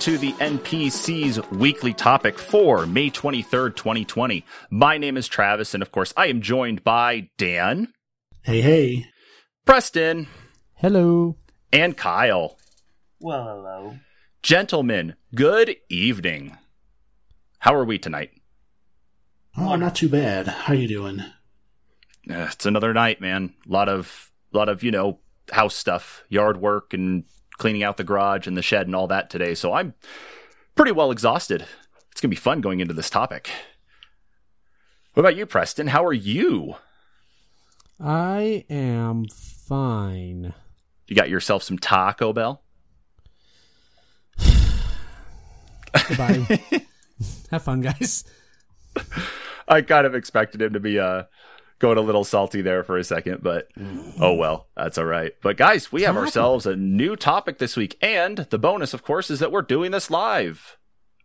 Welcome to the NPC's weekly topic for May 23rd, 2020. My name is Travis, and of course, I am joined by Dan, Hey, hey. Preston, Hello. and Kyle. Well, hello. Gentlemen, good evening. How are we tonight? Oh, not too bad. How you doing? Uh, it's another night, man. A lot of, lot of, you know, house stuff, yard work, and cleaning out the garage and the shed and all that today. So I'm pretty well exhausted. It's gonna be fun going into this topic. What about you, Preston? How are you? I am fine. You got yourself some Taco Bell? Goodbye. Have fun, guys. I kind of expected him to be uh going a little salty there for a second, but oh well, that's all right. But guys, we have ourselves a new topic this week, and the bonus, of course, is that we're doing this live.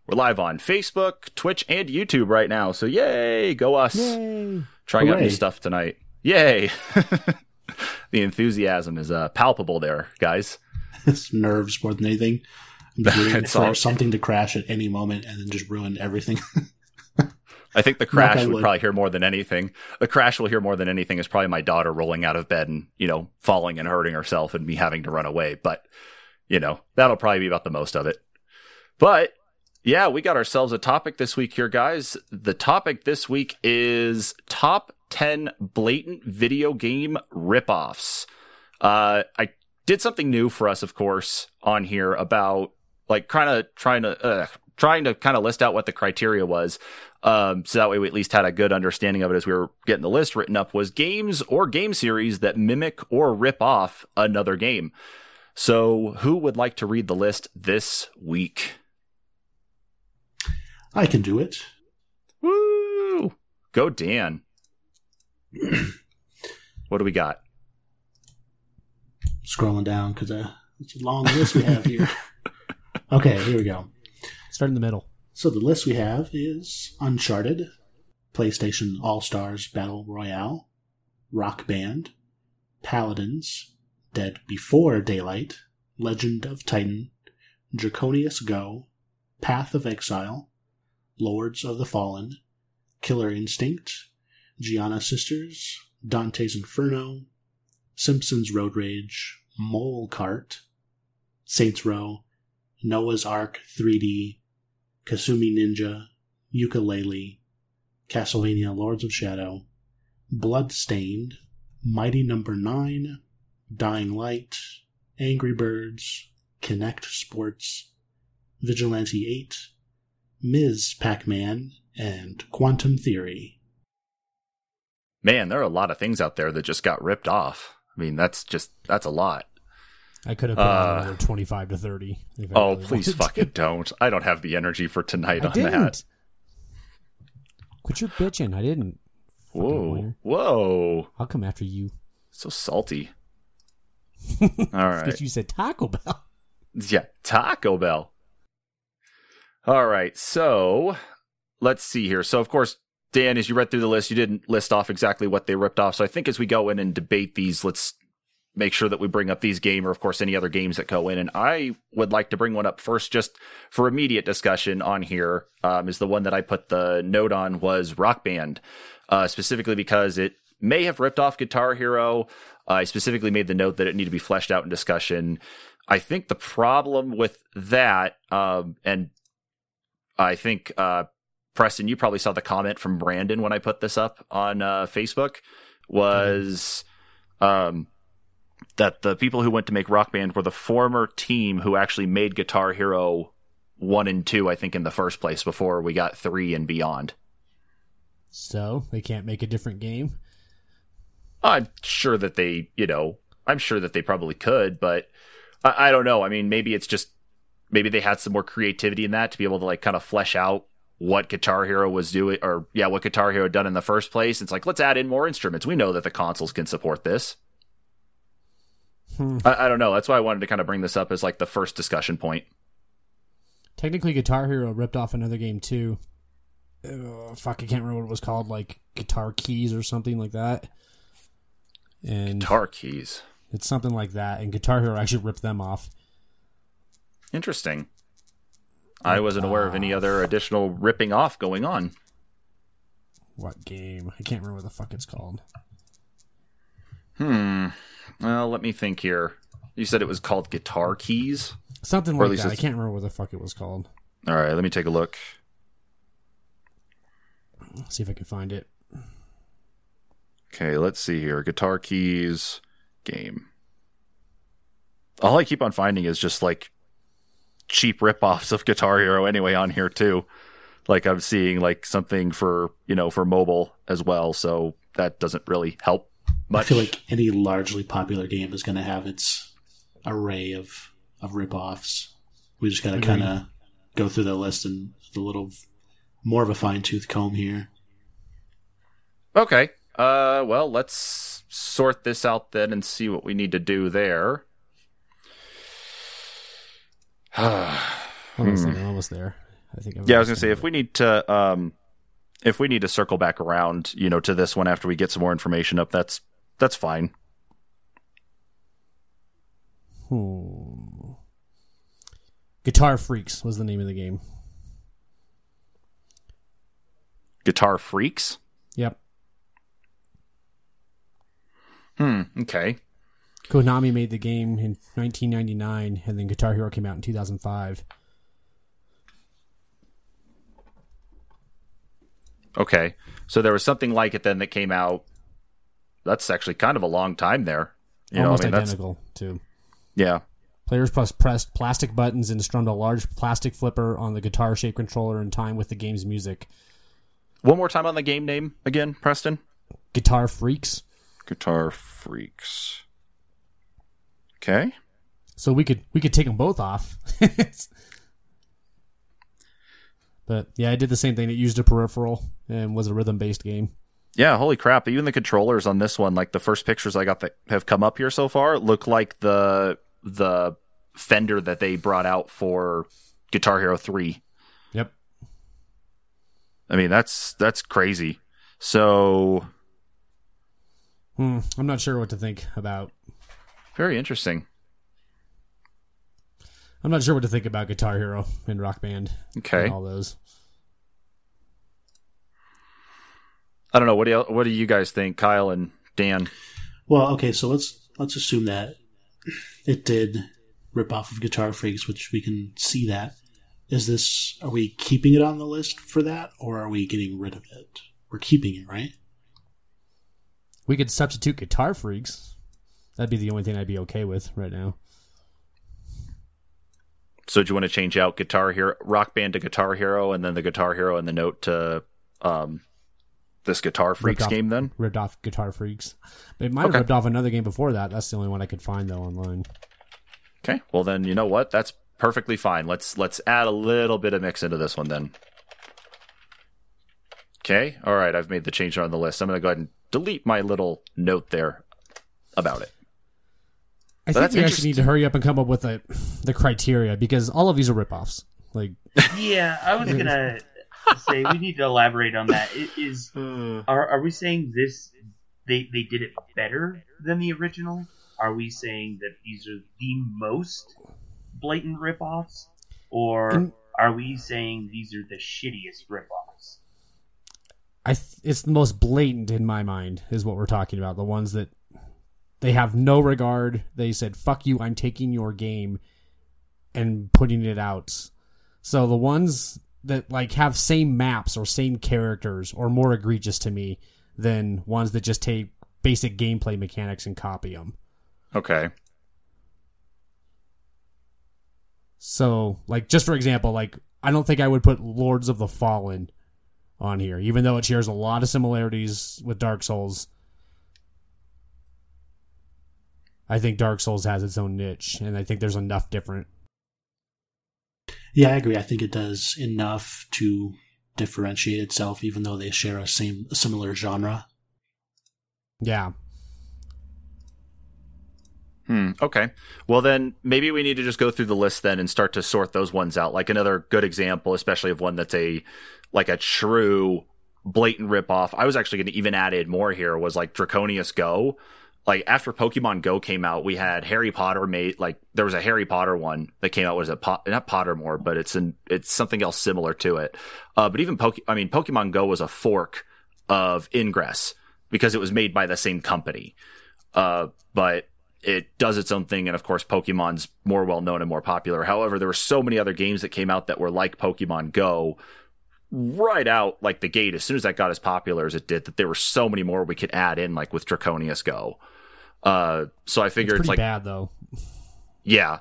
We're live on Facebook, Twitch, and YouTube right now. So yay, go us! Yay. Trying out new stuff tonight. Yay! the enthusiasm is uh, palpable there, guys. It's nerves more than anything. I'm just waiting It's for all- something to crash at any moment and then just ruin everything. I think the crash on would probably hear more than anything. The crash will hear more than anything is probably my daughter rolling out of bed and, you know, falling and hurting herself and me having to run away. But, you know, that'll probably be about the most of it. But yeah, we got ourselves a topic this week here, guys. The topic this week is top 10 blatant video game ripoffs. Uh, I did something new for us, of course, on here about like kind of trying to, uh, trying to kind of list out what the criteria was. Um, so that way we at least had a good understanding of it as we were getting the list written up was games or game series that mimic or rip off another game. So who would like to read the list this week? I can do it. Woo! Go Dan. what do we got? Scrolling down because uh, it's a long list we have here. okay, here we go. Start in the middle. So the list we have is Uncharted, PlayStation All Stars Battle Royale, Rock Band, Paladins, Dead Before Daylight, Legend of Titan, Draconius Go, Path of Exile, Lords of the Fallen, Killer Instinct, Giana Sisters, Dante's Inferno, Simpsons Road Rage, Mole Cart, Saints Row, Noah's Ark 3D, Kasumi Ninja, Yooka-Laylee, Castlevania Lords of Shadow, Bloodstained, Mighty Number 9, Dying Light, Angry Birds, Kinect Sports, Vigilante 8, Ms. Pac Man, and Quantum Theory. Man, there are a lot of things out there that just got ripped off. I mean, that's just that's a lot. I could have put Uh, another 25 to 30. if Oh, really please to. fucking don't. I don't have the energy for tonight I on didn't. that. Quit your bitching. I didn't. Whoa. Whoa. I'll come after you. So salty. All right. Because you said Taco Bell. Yeah, Taco Bell. All right, so let's see here. So, of course, Dan, as you read through the list, you didn't list off exactly what they ripped off. So, I think as we go in and debate these, let's make sure that we bring up these game or, of course, any other games that go in. And I would like to bring one up first, just for immediate discussion on here. Um, is the one that I put the note on was Rock Band, uh, specifically because it may have ripped off Guitar Hero. I specifically made the note that it needed to be fleshed out in discussion. I think the problem with that, um, and I think uh, Preston, you probably saw the comment from Brandon when I put this up on uh, Facebook, was um, that the people who went to make Rock Band were the former team who actually made Guitar Hero one and two, I think, in the first place before we got three and beyond. So, they can't make a different game? I'm sure that they, you know, I'm sure that they probably could, but I, I don't know. I mean, maybe it's just maybe they had some more creativity in that to be able to like kind of flesh out what Guitar Hero was doing, or yeah, what Guitar Hero had done in the first place. It's like let's add in more instruments. We know that the consoles can support this. Hmm. I, I don't know. That's why I wanted to kind of bring this up as like the first discussion point. Technically, Guitar Hero ripped off another game too. Uh, fuck, I can't remember what it was called, like Guitar Keys or something like that. And Guitar keys. it's something like that. And Guitar Hero actually ripped them off. Interesting. I wasn't aware of any other additional ripping off going on. What game? I can't remember what the fuck it's called. Hmm. Well, let me think here. You said it was called Guitar Keys? Something like that. I can't remember what the fuck it was called. All right, let me take a look. See if I can find it. Okay, let's see here. Guitar Keys game. All I keep on finding is just like cheap ripoffs of Guitar Hero anyway on here too. Like I'm seeing like something for, you know, for mobile as well, so that doesn't really help much. I feel like any largely popular game is going to have its array of of ripoffs. We just got to kind of go through the list and a little more of a fine tooth comb here. Okay. Uh well, let's sort this out then and see what we need to do there. Hold on a second, I'm almost there. I think. Hmm. Yeah, I was gonna say if we need to um if we need to circle back around, you know, to this one after we get some more information up, that's that's fine. Hmm. Guitar Freaks was the name of the game. Guitar Freaks. Yep. Hmm. Okay. Konami made the game in 1999, and then Guitar Hero came out in 2005. Okay. So there was something like it then that came out. That's actually kind of a long time there. You Almost know, I mean, that's identical too. yeah. Players plus pressed plastic buttons and strummed a large plastic flipper on the guitar-shaped controller in time with the game's music. One more time on the game name again, Preston. Guitar Freaks. Guitar Freaks. Okay. So we could we could take them both off. but yeah, I did the same thing. It used a peripheral and was a rhythm-based game. Yeah, holy crap. Even the controllers on this one, like the first pictures I got that have come up here so far, look like the the Fender that they brought out for Guitar Hero 3. Yep. I mean, that's that's crazy. So, Hmm, I'm not sure what to think about. very interesting. I'm not sure what to think about Guitar Hero and Rock Band. Okay. And all those. I don't know. What do you, what do you guys think, Kyle and Dan? Well, okay, so let's let's assume that it did rip off of Guitar Freaks, which we can see that. Is this are we keeping it on the list for that, or are we getting rid of it? We're keeping it, right? We could substitute Guitar Freaks. That'd be the only thing I'd be okay with right now. So, do you want to change out Guitar Hero, Rock Band to Guitar Hero, and then the Guitar Hero and the note to um, this Guitar Freaks off- game? Then Ripped off Guitar Freaks. It might have Okay. ripped off another game before that. That's the only one I could find though online. Okay. Well, then you know what? That's perfectly fine. Let's let's add a little bit of mix into this one then. Okay. All right. I've made the change on the list. I'm going to go ahead and delete my little note there about it. I But think that's we actually need to hurry up and come up with the the criteria because all of these are ripoffs. Like Yeah, I was gonna say we need to elaborate on that. I- Is hmm. are are we saying this they they did it better than the original? Are we saying that these are the most blatant ripoffs, or In- are we saying these are the shittiest ripoffs? I, th- it's the most blatant in my mind is what we're talking about. The ones that they have no regard. They said, "Fuck you! I'm taking your game and putting it out." So the ones that like have same maps or same characters or more egregious to me than ones that just take basic gameplay mechanics and copy them. Okay. So, like, just for example, like, I don't think I would put Lords of the Fallen on here, even though it shares a lot of similarities with Dark Souls. I think Dark Souls has its own niche, and I think there's enough different. Yeah, I agree. I think it does enough to differentiate itself, even though they share a same a similar genre. Yeah. Hmm. Okay. Well, then maybe we need to just go through the list then and start to sort those ones out. Like another good example, especially of one that's a like a true blatant ripoff. I was actually going to even add in more here was like Draconius Go. Like after Pokemon Go came out, we had Harry Potter made like there was a Harry Potter one that came out. Was it po- not Pottermore, but it's an it's something else similar to it. Uh, but even Poke, I mean, Pokemon Go was a fork of Ingress because it was made by the same company. Uh, but it does its own thing, and of course, Pokemon's more well known and more popular. However, there were so many other games that came out that were like Pokemon Go right out like the gate as soon as that got as popular as it did that there were so many more we could add in like with draconius go uh, so I figured It's it's, pretty like, bad though. yeah.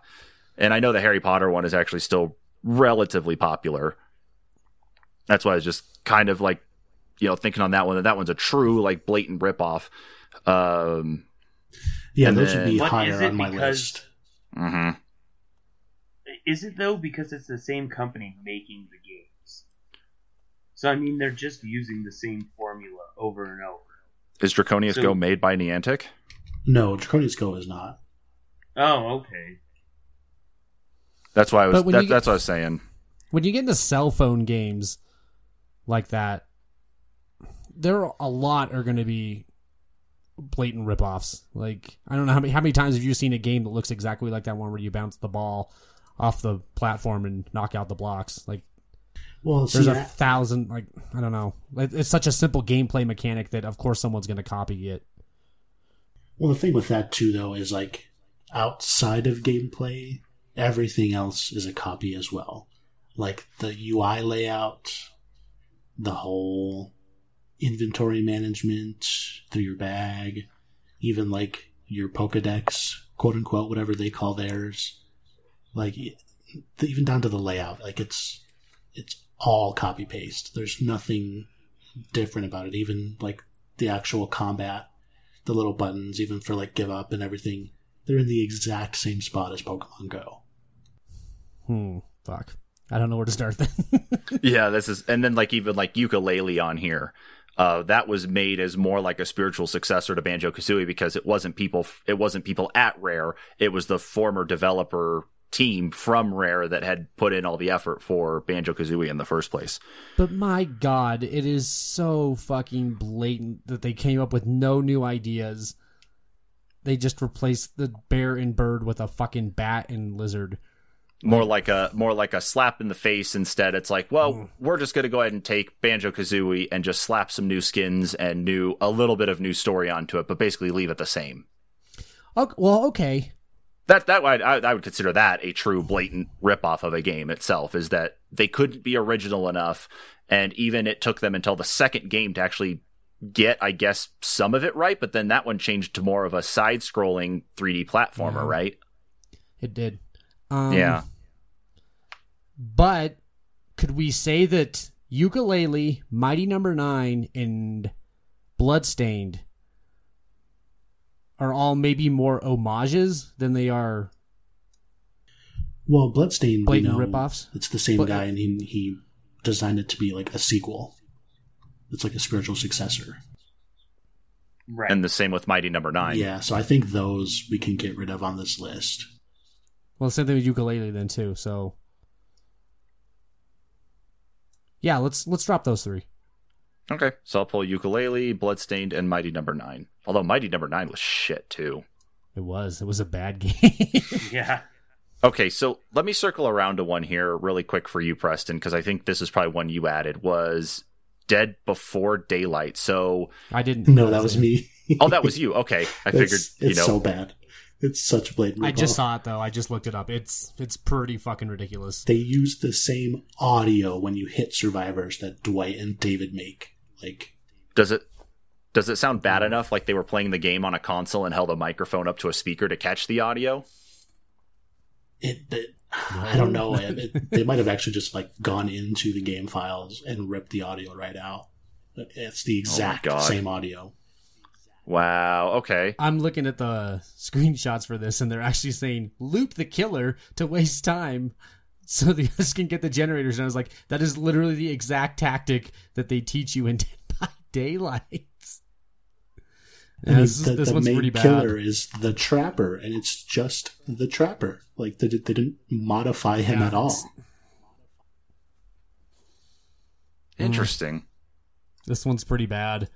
And I know the Harry Potter one is actually still relatively popular. That's why I was just kind of like, you know, thinking on that one that that one's a true like blatant ripoff. Um, Yeah, And those would be then- What is higher on my because- list. mhm. Is it though because it's the same company making the games? So I mean, they're just using the same formula over and over. Is Draconius So- Go made by Niantic? No, Draconius Go is not. Oh, okay. That's why I was. That, you- that's what I was saying. when you get into cell phone games like that, there are a lot are going to be blatant ripoffs. Like I don't know how many how many times have you seen a game that looks exactly like that one where you bounce the ball off the platform and knock out the blocks? Like Well, see, there's a thousand. Like I don't know. It's such a simple gameplay mechanic that of course someone's going to copy it. Well, the thing with that too, though, is like outside of gameplay, everything else is a copy as well. Like the UI layout, the whole inventory management through your bag, even like your Pokedex, quote unquote, whatever they call theirs. Like even down to the layout, like it's it's all copy paste. There's nothing different about it. Even like the actual combat, the little buttons, even for like give up and everything, they're in the exact same spot as Pokemon Go. Hmm. Fuck. I don't know where to start then. yeah, this is, and then like even like Yooka-Laylee on here. Uh, that was made as more like a spiritual successor to Banjo Kazooie because it wasn't people. It wasn't people at Rare. It was the former developer team from Rare that had put in all the effort for Banjo Kazooie in the first place. But my god, it is so fucking blatant that they came up with no new ideas. They just replaced the bear and bird with a fucking bat and lizard. More like a more like a slap in the face instead. It's like, well, Mm. we're just going to go ahead and take Banjo Kazooie and just slap some new skins and new a little bit of new story onto it, but basically leave it the same. Okay, well, okay. That that I, I would consider that a true blatant ripoff of a game itself. Is that they couldn't be original enough, and even it took them until the second game to actually get, I guess, some of it right. But then that one changed to more of a side-scrolling 3D platformer, right? It did. Um, yeah. But could we say that Yooka-Laylee, Mighty Number Nine, and Bloodstained are all maybe more homages than they are Well, Bloodstain, we blatant know ripoffs? it's the same But- guy, and he, he designed it to be like a sequel. It's like a spiritual successor. Right. And the same with Mighty Number Nine. Yeah, so I think those we can get rid of on this list. Well, same thing with Yooka-Laylee then too. So, yeah, let's let's drop those three. Okay, so I'll pull Yooka-Laylee, Bloodstained, and Mighty Number Nine. Although Mighty Number Nine was shit too. It was it was a bad game. yeah. Okay, so let me circle around to one here really quick for you, Preston, because I think this is probably one you added was Dead Before Daylight. So, I didn't. No, that was me. oh, that was you. Okay, I figured it's, you know. so bad. It's such a blatant. I just saw it though. I just looked it up. It's it's pretty fucking ridiculous. they use the same audio when you hit survivors that Dwight and David make. Like does it does it sound bad enough like they were playing the game on a console and held a microphone up to a speaker to catch the audio? it, it I don't know. It, it, they might have actually just like gone into the game files and ripped the audio right out. It's the oh exact God. same audio. Wow. Okay. I'm looking at the screenshots for this, and they're actually saying loop the killer to waste time, so the others can get the generators. And I was like, that is literally the exact tactic that they teach you in Dead by Daylight. I mean, this the, this the one's main pretty bad. killer is the trapper, and it's just the trapper. Like they, they didn't modify him Yeah, at all. it's- Interesting. This one's pretty bad.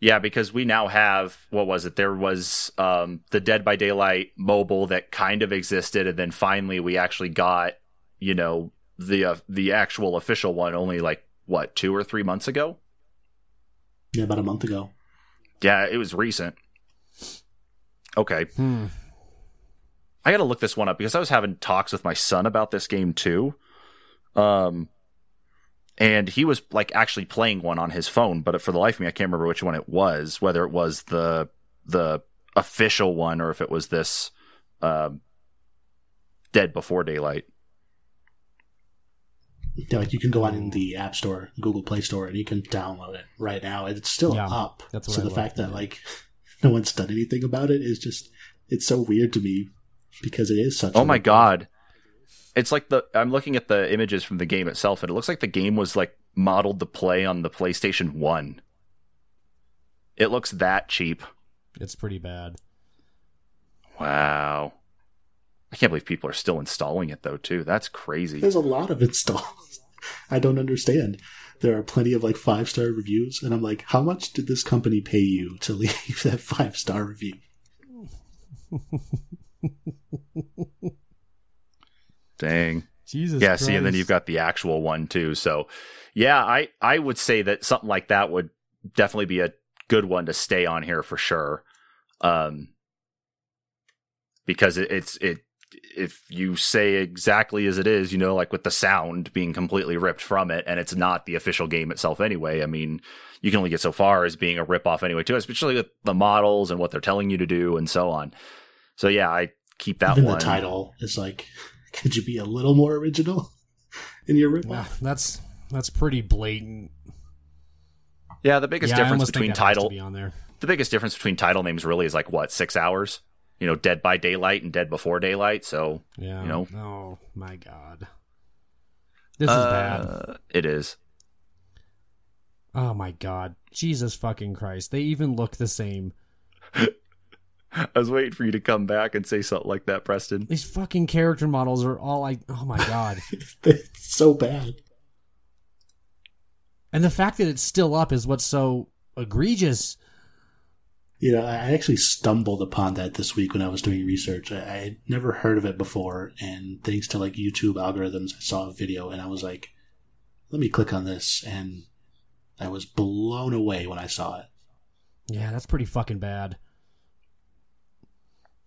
Yeah, because we now have what was it? There was um, the Dead by Daylight mobile that kind of existed, and then finally we actually got you know the uh, the actual official one only like what two or three months ago. Yeah, about a month ago. Yeah, it was recent. Okay, Hmm. I got to look this one up because I was having talks with my son about this game too. Um, and he was like actually playing one on his phone, but for the life of me, I can't remember which one it was. Whether it was the the official one or if it was this um, Dead Before Daylight. Yeah, like you can go on in the App Store, Google Play Store, and you can download it right now. and It's still Yeah, up. that's what so I the love. fact that like no one's done anything about it is just it's so weird to me because it is such. Oh a my god. It's like the I'm looking at the images from the game itself and it looks like the game was like modeled to play on the PlayStation 1. It looks that cheap. It's pretty bad. Wow. I can't believe people are still installing it though too. That's crazy. There's a lot of installs. I don't understand. There are plenty of like five star reviews, and I'm like, how much did this company pay you to leave that five star review? Dang. Jesus. yeah, see and then you've got the actual one too. So, yeah, I I would say that something like that would definitely be a good one to stay on here for sure. Um because it, it's it if you say exactly as it is, you know, like with the sound being completely ripped from it, and it's not the official game itself anyway. I mean, you can only get so far as being a rip off anyway, too, especially with the models and what they're telling you to do and so on. So yeah, I keep that Even one. the title is like, could you be a little more original in your rip Wow, that's that's pretty blatant. Yeah, the biggest yeah, difference between think that has to title be on there. the biggest difference between title names really is like what six hours. You know, Dead by Daylight and Dead Before Daylight. So Yeah. You know? Oh my god. This is bad. uh, It is. Oh my god. Jesus fucking Christ. They even look the same. I was waiting for you to come back and say something like that, Preston. These fucking character models are all like, oh my god. it's so bad. and the fact that it's still up is what's so egregious. You know, I actually stumbled upon that this week when I was doing research. I, I had never heard of it before, and thanks to like YouTube algorithms, I saw a video and I was like, let me click on this. And I was blown away when I saw it. Yeah, that's pretty fucking bad.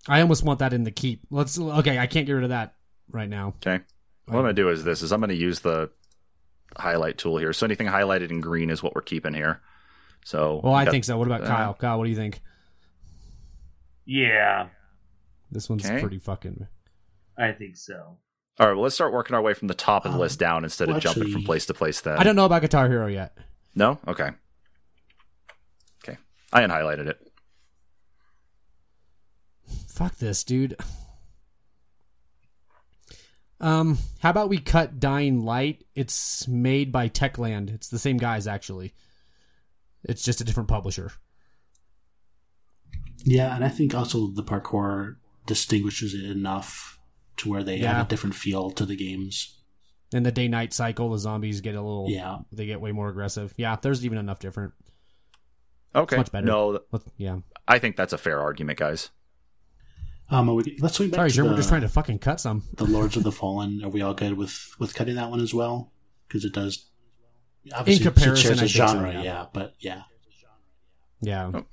I almost want that in the keep. Let's okay, I can't get rid of that right now. Okay. What I'm gonna do is this: is I'm gonna use the highlight tool here. So anything highlighted in green is what we're keeping here. So Well, I got- think so. What about uh, Kyle? Kyle, what do you think? Yeah, This one's Okay. pretty fucking. I think so. All right. Well, let's start working our way from the top of the Um, list down instead of jumping from place to place. Then I don't know about Guitar Hero yet. No. Okay. Okay. I unhighlighted it. Fuck this, dude. Um, how about we cut Dying Light? It's made by Techland. It's the same guys actually. It's just a different publisher. Yeah, and I think also the parkour distinguishes it enough to where they Yeah. have a different feel to the games. And the day night cycle, the zombies get a little. Yeah. They get way more aggressive. Yeah, there's even enough different. Okay. much better. No, Let- Yeah. I think that's a fair argument, guys. Um, are we, let's swing back Sorry, Jim. the, We're just trying to fucking cut some. the Lords of the Fallen. Are we all good with with cutting that one as well? Because it does. Obviously, it comparison, shares I a think so, genre, yeah. yeah, but yeah. Yeah. Oh.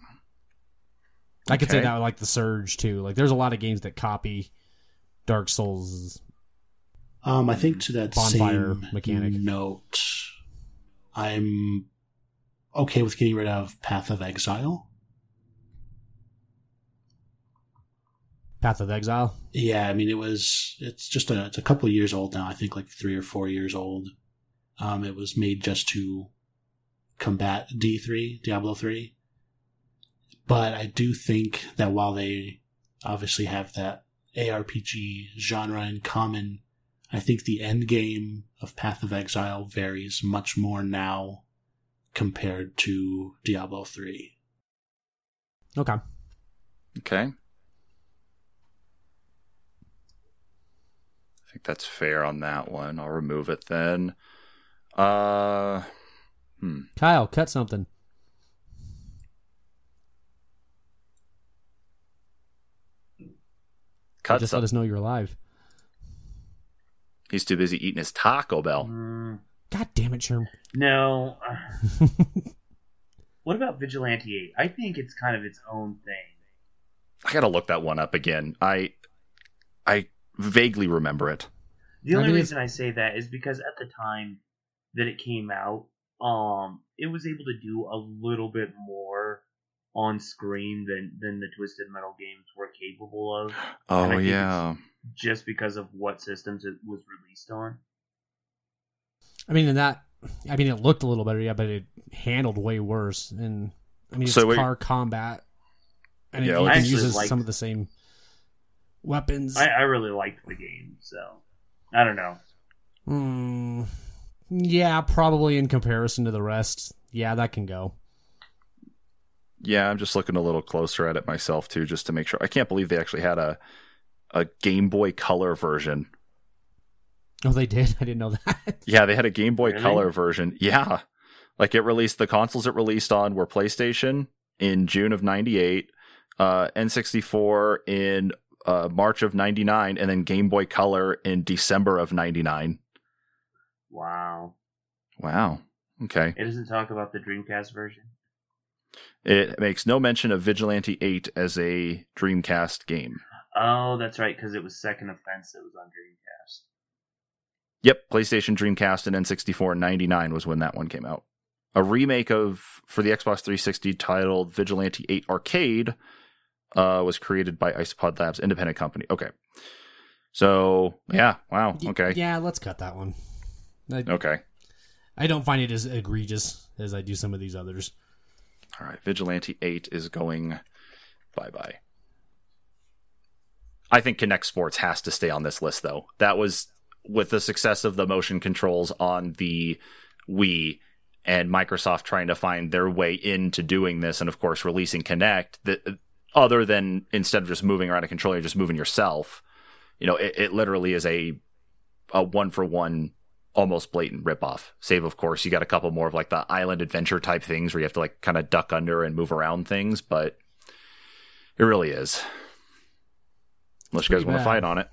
I could say that with, like the Surge too. Like there's a lot of games that copy Dark Souls. Um, I think to that Bonfire same mechanic. note, I'm okay with getting rid of Path of Exile. Path of Exile. Yeah, I mean it was it's just a it's a couple of years old now. I think like three or four years old. Um, it was made just to combat D three Diablo three. But I do think that while they obviously have that ARPG genre in common, I think the end game of Path of Exile varies much more now compared to Diablo three. Okay. Okay. think that's fair on that one. I'll remove it then. Uh, hmm. Kyle, cut something. Cut just let us know you're alive. He's too busy eating his Taco Bell. Mm. God damn it, Sherm. No. Uh, what about Vigilante 8? I think it's kind of its own thing. I gotta look that one up again. I I vaguely remember it. The I only mean, reason I say that is because at the time that it came out, um, it was able to do a little bit more on screen than than the Twisted Metal games were capable of, Oh yeah. just because of what systems it was released on. I mean, in that, I mean, it looked a little better, yeah, but it handled way worse. And I mean, it's So we- car combat, and it Yeah, even let's- I actually uses liked- some of the same weapons. I, I really liked the game, so I don't know. Hmm. yeah, probably in comparison to the rest. Yeah, that can go. Yeah, I'm just looking a little closer at it myself too, just to make sure. I can't believe they actually had a a Game Boy Color version. Oh, they did. I didn't know that. Yeah, they had a Game Boy Really? Color version. Yeah. Like it released the consoles it released on were PlayStation in June of 98, uh N64 in uh March of 99 and then Game Boy Color in December of 99. Wow. Wow. Okay. It doesn't talk about the Dreamcast version. It makes no mention of Vigilante 8 as a Dreamcast game. Oh, that's right, because it was Second Offense that was on Dreamcast. Yep, PlayStation, Dreamcast, and N64 in 99 was when that one came out. A remake of for the Xbox 360 titled Vigilante 8 Arcade uh, was created by Isopod Labs, independent company. Okay. So, yeah, wow. Okay. Yeah, let's cut that one. I, Okay. I don't find it as egregious as I do some of these others. All right. Vigilante 8 is going bye bye. I think Kinect Sports has to stay on this list, though. That was with the success of the motion controls on the Wii and Microsoft trying to find their way into doing this, and of course, releasing Kinect, that other than instead of just moving around a controller, you're just moving yourself. You know, it, it literally is a a one for one almost blatant ripoff. Save, of course, you got a couple more of like the island adventure type things where you have to like kind of duck under and move around things, but it really is. Unless you guys want to fight on it.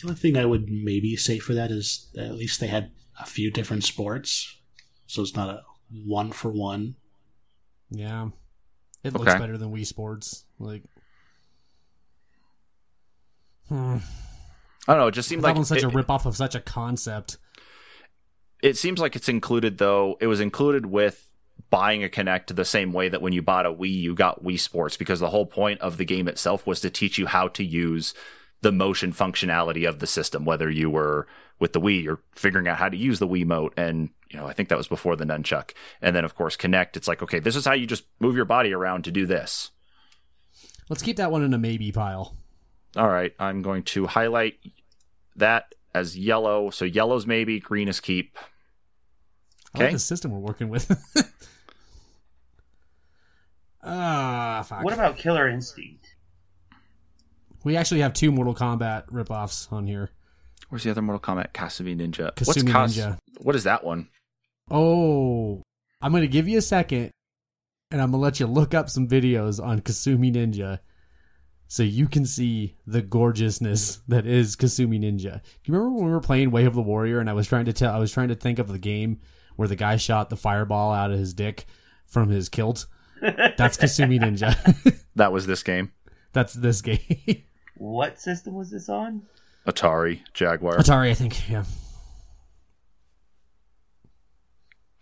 The only thing I would maybe say for that is that at least they had a few different sports, so it's not a one for one. Yeah. It looks Okay. better than Wii Sports. Like, hmm. I don't know. It just seemed that like one's such it, a ripoff of such a concept. it seems like it's included though. It was included with buying a Kinect the same way that when you bought a Wii, you got Wii Sports because the whole point of the game itself was to teach you how to use the motion functionality of the system. Whether you were with the Wii, you're figuring out how to use the Wii Mote, and you know I think that was before the nunchuck. And then of course Kinect, it's like okay, this is how you just move your body around to do this. Let's keep that one in a maybe pile. All right, I'm going to highlight that as yellow. So yellow's maybe, green is keep. I like Okay. the system we're working with. Ah, fuck. What about Killer Instinct? We actually have two Mortal Kombat ripoffs on here. Where's the other Mortal Kombat? Kasumi Ninja. Kasumi Kas- Ninja. What is that one? Oh, I'm gonna give you a second, and I'm gonna let you look up some videos on Kasumi Ninja, so you can see the gorgeousness that is Kasumi Ninja. Do you remember when we were playing Way of the Warrior, and I was trying to tell, I was trying to think of the game where the guy shot the fireball out of his dick from his kilt. That's Kasumi Ninja. That was this game. That's this game. What system was this on? Atari Jaguar. Atari, I think. Yeah.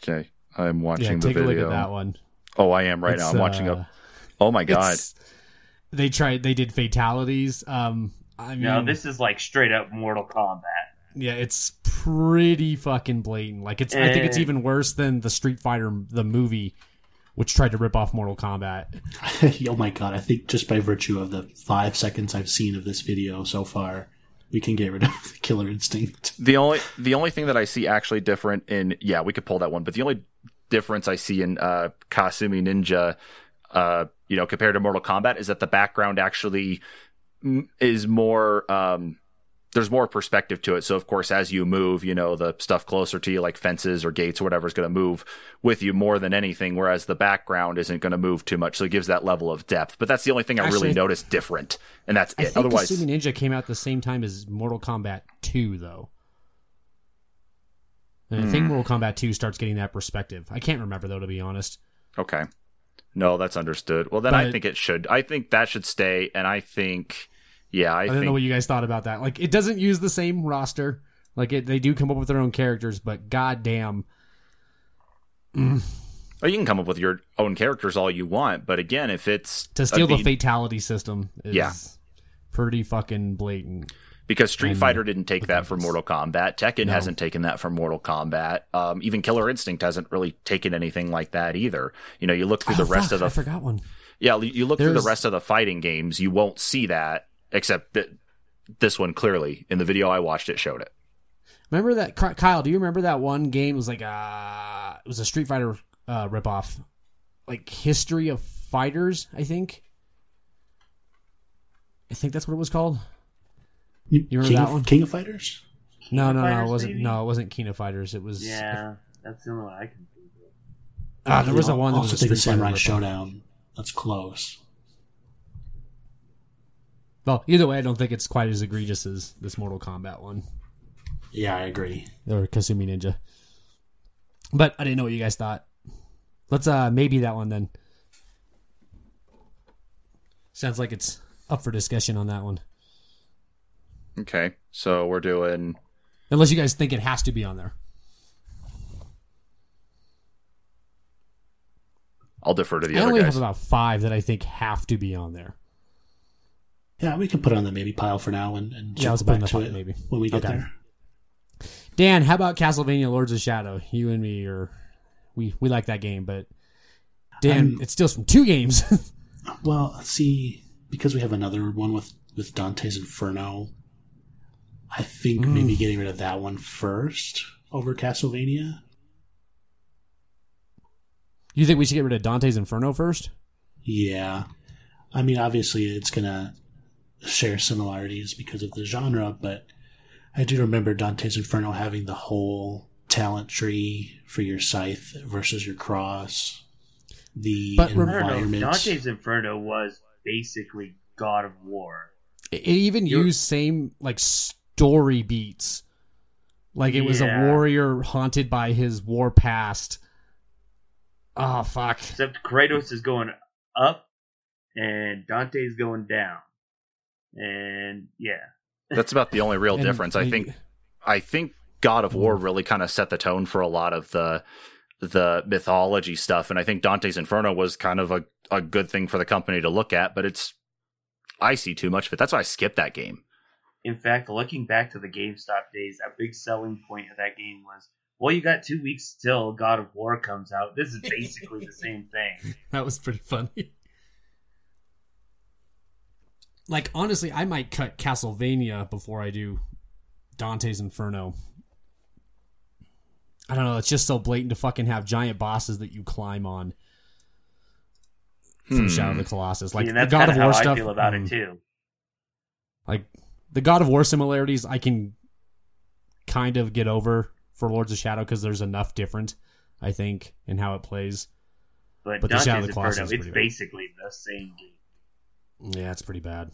Okay, I'm watching Yeah. the Take a video. look at that one. Oh, I am right It's, now. I'm watching uh, up. Oh my god! They tried. They did fatalities. Um, I mean, No, this is like straight up Mortal Kombat. yeah, it's pretty fucking blatant. Like it's. I think it's Eh. even worse than the Street Fighter the movie, which tried to rip off Mortal Kombat. oh my god! I think just by virtue of the five seconds I've seen of this video so far, we can get rid of the killer instinct. The only the only thing that I see actually different in yeah we could pull that one, but the only difference I see in uh, Kasumi Ninja, uh, you know, compared to Mortal Kombat is that the background actually is more um, there's more perspective to it. So of course, as you move, you know, the stuff closer to you, like fences or gates or whatever, is going to move with you more than anything. Whereas the background isn't going to move too much, so it gives that level of depth. But that's the only thing I Actually, really noticed different, and that's I it. think Otherwise, Kasumi Ninja came out the same time as Mortal Kombat 2, though. And I think Hmm. Mortal Kombat 2 starts getting that perspective. I can't remember though, to be honest. okay, no, that's understood. Well, then I think it should. I think that should stay, and I think, yeah, I, I, don't know what you guys thought about that. Like, it doesn't use the same roster. Like, it, they do come up with their own characters, but goddamn, oh, you can come up with your own characters all you want, but again, if it's to steal the fatality system is Yeah. pretty fucking blatant. because Street and Fighter didn't take that from. Mortal Kombat. Tekken No. hasn't taken that from Mortal Kombat. Um, even Killer Instinct hasn't really taken anything like that either. You know, you look through Oh, the rest fuck, of the I forgot one. yeah, you look through the rest of the fighting games, you won't see that except that this one clearly in the video I watched it showed it. Remember that, Kyle? Do you remember that one game? It was like uh it was a Street Fighter uh, ripoff, like History of Fighters. I think. I think that's what it was called. You remember King, that of, one? King of Fighters? No, no, no. It wasn't. maybe? No, it wasn't King of Fighters. It was. Yeah, that's the only one I can think of. Ah, there was a I one that also was a think the Street Samurai. Showdown. That's close. Well, either way, I don't think it's quite as egregious as this Mortal Kombat one Yeah, I agree. or Kasumi Ninja. But I didn't know what you guys thought. Let's uh maybe that one then. Sounds like it's up for discussion on that one. Okay, so we're doing Unless you guys think it has to be on there. I'll defer to the I other only guys. have about five that I think have to be on there. Yeah, we can put it on the maybe pile for now and, and Yeah, let's circle put it in back to pile, it maybe. when we get Okay. there. Dan, how about Castlevania Lords of Shadow? You and me are we we like that game, but Dan, I'm- it steals from two games. Well, see, because we have another one with with Dante's Inferno, I think Mm. maybe getting rid of that one first over Castlevania. you think we should get rid of Dante's Inferno first? Yeah, I mean, obviously, it's gonna share similarities because of the genre, but I do remember Dante's Inferno having the whole talent tree for your scythe versus your cross. The But rem- I environment. Dante's Inferno was basically God of War. It, it even You're- used same like story beats. Like it was a warrior haunted by his war past. Oh fuck. Except Kratos is going up and Dante's going down. And yeah. That's about the only real difference. I think I think God of War really kind of set the tone for a lot of the the mythology stuff, and I think Dante's Inferno was kind of a, a good thing for the company to look at, but it's I see too much of it. That's why I skipped that game. In fact, looking back to the GameStop days, a big selling point of that game was, well, you got two weeks till God of War comes out. This is basically the same thing. That was pretty funny. Like honestly, I might cut Castlevania before I do Dante's Inferno. I don't know, it's just so blatant to fucking have giant bosses that you climb on from Hmm. Shadow of the Colossus. Like the God of War how I stuff. feel about mm, it too. Like the God of War similarities, I can kind of get over for Lords of Shadow because there's enough different, I think, in how it plays. But, But the Shadow of the Colossus Inferno, is it's basically the same game. Yeah, it's pretty bad.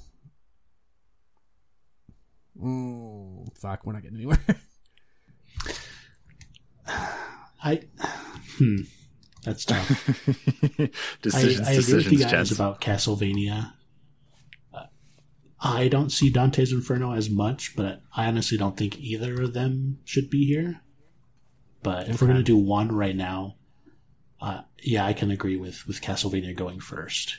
Mm, fuck, we're not getting anywhere. I hmm, that's tough. decisions, I, I agree with decisions, you guys gents. about Castlevania. Uh, I don't see Dante's Inferno as much, but I honestly don't think either of them should be here. But if we're going to do one right now, uh, yeah, I can agree with with Castlevania going first.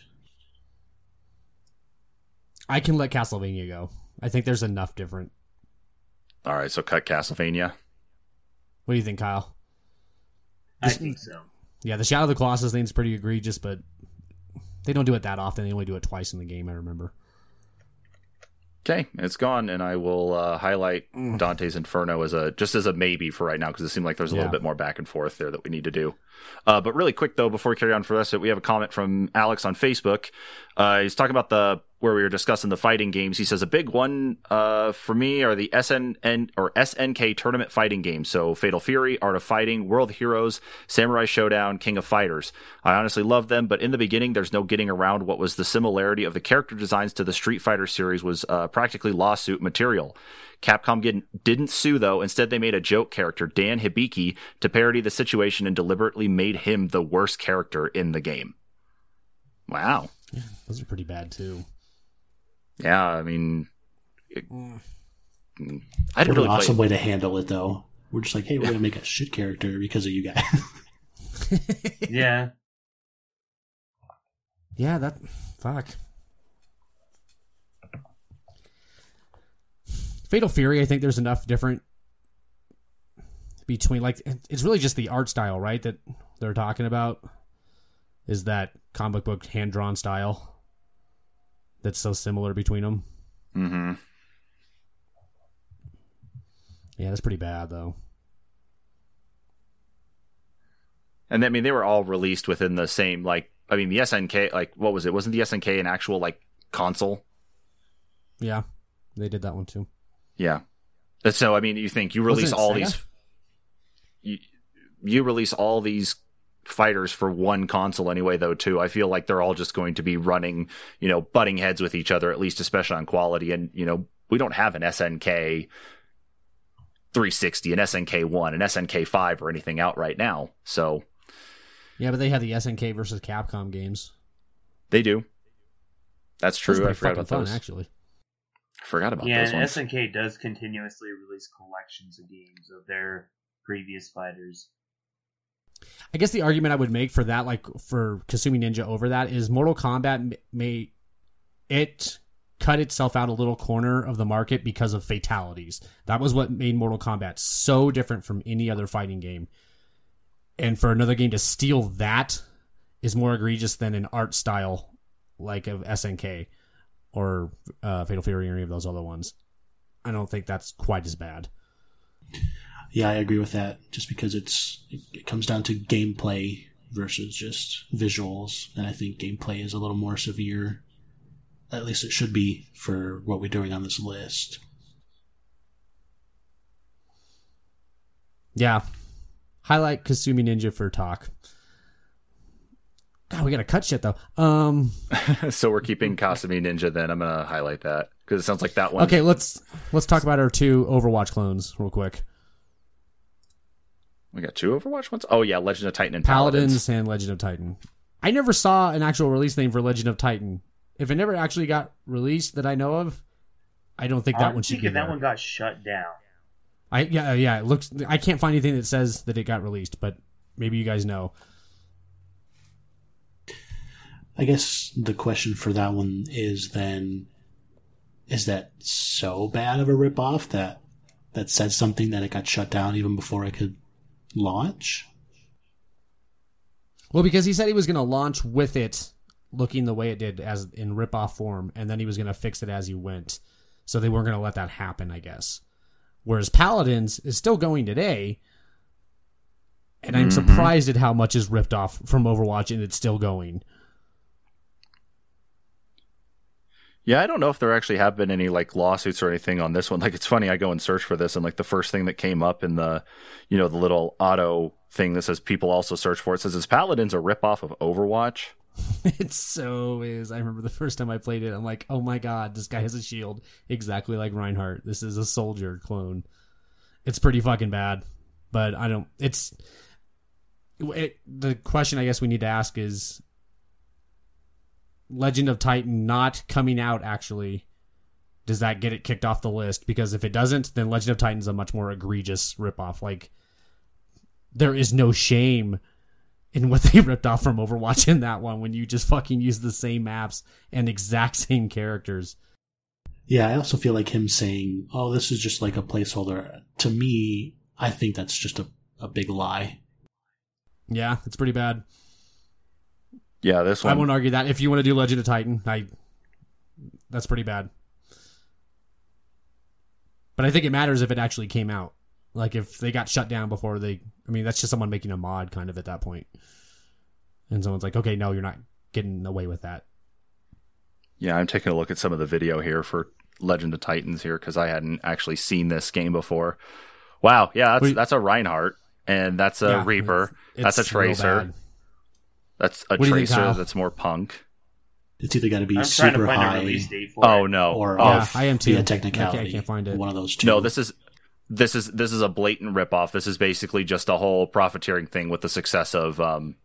I can let Castlevania go. I think there's enough different. All right, so cut Castlevania. What do you think, Kyle? I This- think so. Yeah, the Shadow of the Colossus thing's pretty egregious, but they don't do it that often. They only do it twice in the game, I remember. Okay, it's gone, and I will uh, highlight Dante's Inferno as a just as a maybe for right now because it seemed like there's a Yeah. little bit more back and forth there that we need to do. Uh, but really quick though, before we carry on for the rest of it, we have a comment from Alex on Facebook. Uh, he's talking about the where we were discussing the fighting games, he says a big one uh, for me are the SNN or SNK tournament fighting games. So Fatal Fury, Art of Fighting, World Heroes, Samurai Shodown, King of Fighters. I honestly love them, but in the beginning, there's no getting around what was the similarity of the character designs to the Street Fighter series was uh, practically lawsuit material. Capcom didn't, didn't sue though. Instead, they made a joke character, Dan Hibiki, to parody the situation and deliberately made him the worst character in the game. Wow. Yeah, those are pretty bad too. Yeah, I mean, it, Mm. I didn't What really an awesome play. way to handle it, though. We're just like, hey, we're gonna make a shit character because of you guys. Yeah. Yeah, that fuck. Fatal Fury, I think there's enough different between like it's really just the art style, right? That they're talking about is that comic book hand drawn style that's so similar between them. Mm-hmm. Yeah, that's pretty bad though. And I mean, they were all released within the same like. I mean, the SNK, like, what was it? Wasn't the SNK an actual like console? Yeah, they did that one too. Yeah. So I mean, you think you release all Sega? these, you, you release all these fighters for one console anyway, though. Too, I feel like they're all just going to be running, you know, butting heads with each other, at least especially on quality. And you know, we don't have an SNK 360, an SNK one, an SNK five, or anything out right now. So Yeah, but they have the SNK versus Capcom games. they do. That's true. were I forgot about fun, those. actually. I forgot about Yeah, those and ones. SNK does continuously release collections of games of their previous fighters. I guess the argument I would make for that, like for Kasumi Ninja over that, is Mortal Kombat may it cut itself out a little corner of the market because of fatalities. That was what made Mortal Kombat so different from any other fighting game. And for another game to steal that is more egregious than an art style like of SNK or uh, Fatal Fury or any of those other ones. I don't think that's quite as bad. Yeah, I agree with that. Just because it's it, it comes down to gameplay versus just visuals, and I think gameplay is a little more severe. At least it should be for what we're doing on this list. Yeah. Highlight Kasumi Ninja for talk. God, we gotta cut shit though. Um so we're keeping Kasumi Ninja. Then I'm gonna highlight that because it sounds like that one. okay, let's let's talk about our two Overwatch clones real quick. We got two Overwatch ones. Oh yeah, Legend of Titan and Paladins, Paladins. and Legend of Titan. I never saw an actual release name for Legend of Titan. If it never actually got released that I know of, I don't think that I'm one should be that there. one got shut down. I yeah uh, yeah it looks. I can't find anything that says that it got released, but maybe you guys know. I guess the question for that one is then is that so bad of a ripoff that that says something that it got shut down even before it could launch? Well, because he said he was going to launch with it looking the way it did as in rip-off form, and then he was going to fix it as he went. So they weren't going to let that happen, I guess. Whereas Paladins is still going today, and I'm Mhm. surprised at how much is ripped off from Overwatch, and it's still going. Yeah, I don't know if there actually have been any like lawsuits or anything on this one. Like it's funny, I go and search for this, and like the first thing that came up in the, you know, the little auto thing that says people also search for it says is Paladins a ripoff of Overwatch? it so is. I remember the first time I played it, I'm like, oh my god, this guy has a shield exactly like Reinhardt. This is a soldier clone. It's pretty fucking bad, but I don't. It's it, the question I guess we need to ask is Legend of Titan not coming out actually. Does that get it kicked off the list? Because if it doesn't, then Legend of Titan's a much more egregious ripoff. Like there is no shame in what they ripped off from Overwatch in that one when you just fucking use the same maps and exact same characters. Yeah, I also feel like him saying, "Oh, this is just like a placeholder." To me, I think that's just a, a big lie. Yeah, it's pretty bad. Yeah, this one. I won't argue that. If you want to do Legend of Titan, I that's pretty bad. But I think it matters if it actually came out. Like if they got shut down before they I mean, that's just someone making a mod kind of at that point. And someone's like, "Okay, no, you're not getting away with that." Yeah, I'm taking a look at some of the video here for Legend of Titans here because I hadn't actually seen this game before. Wow, yeah, that's Wait. that's a Reinhardt and that's a Yeah, Reaper. it's- that's a it's Tracer. Bad. That's a What do you think, Tracer Kyle? that's more punk. It's either got to be I'm trying to super find a high release date for Oh no. or oh, Yeah, off I am too. via I can't- I technicality. can't find it. One of those two. No, this is this is this is a blatant ripoff. This is basically just a whole profiteering thing with the success of um,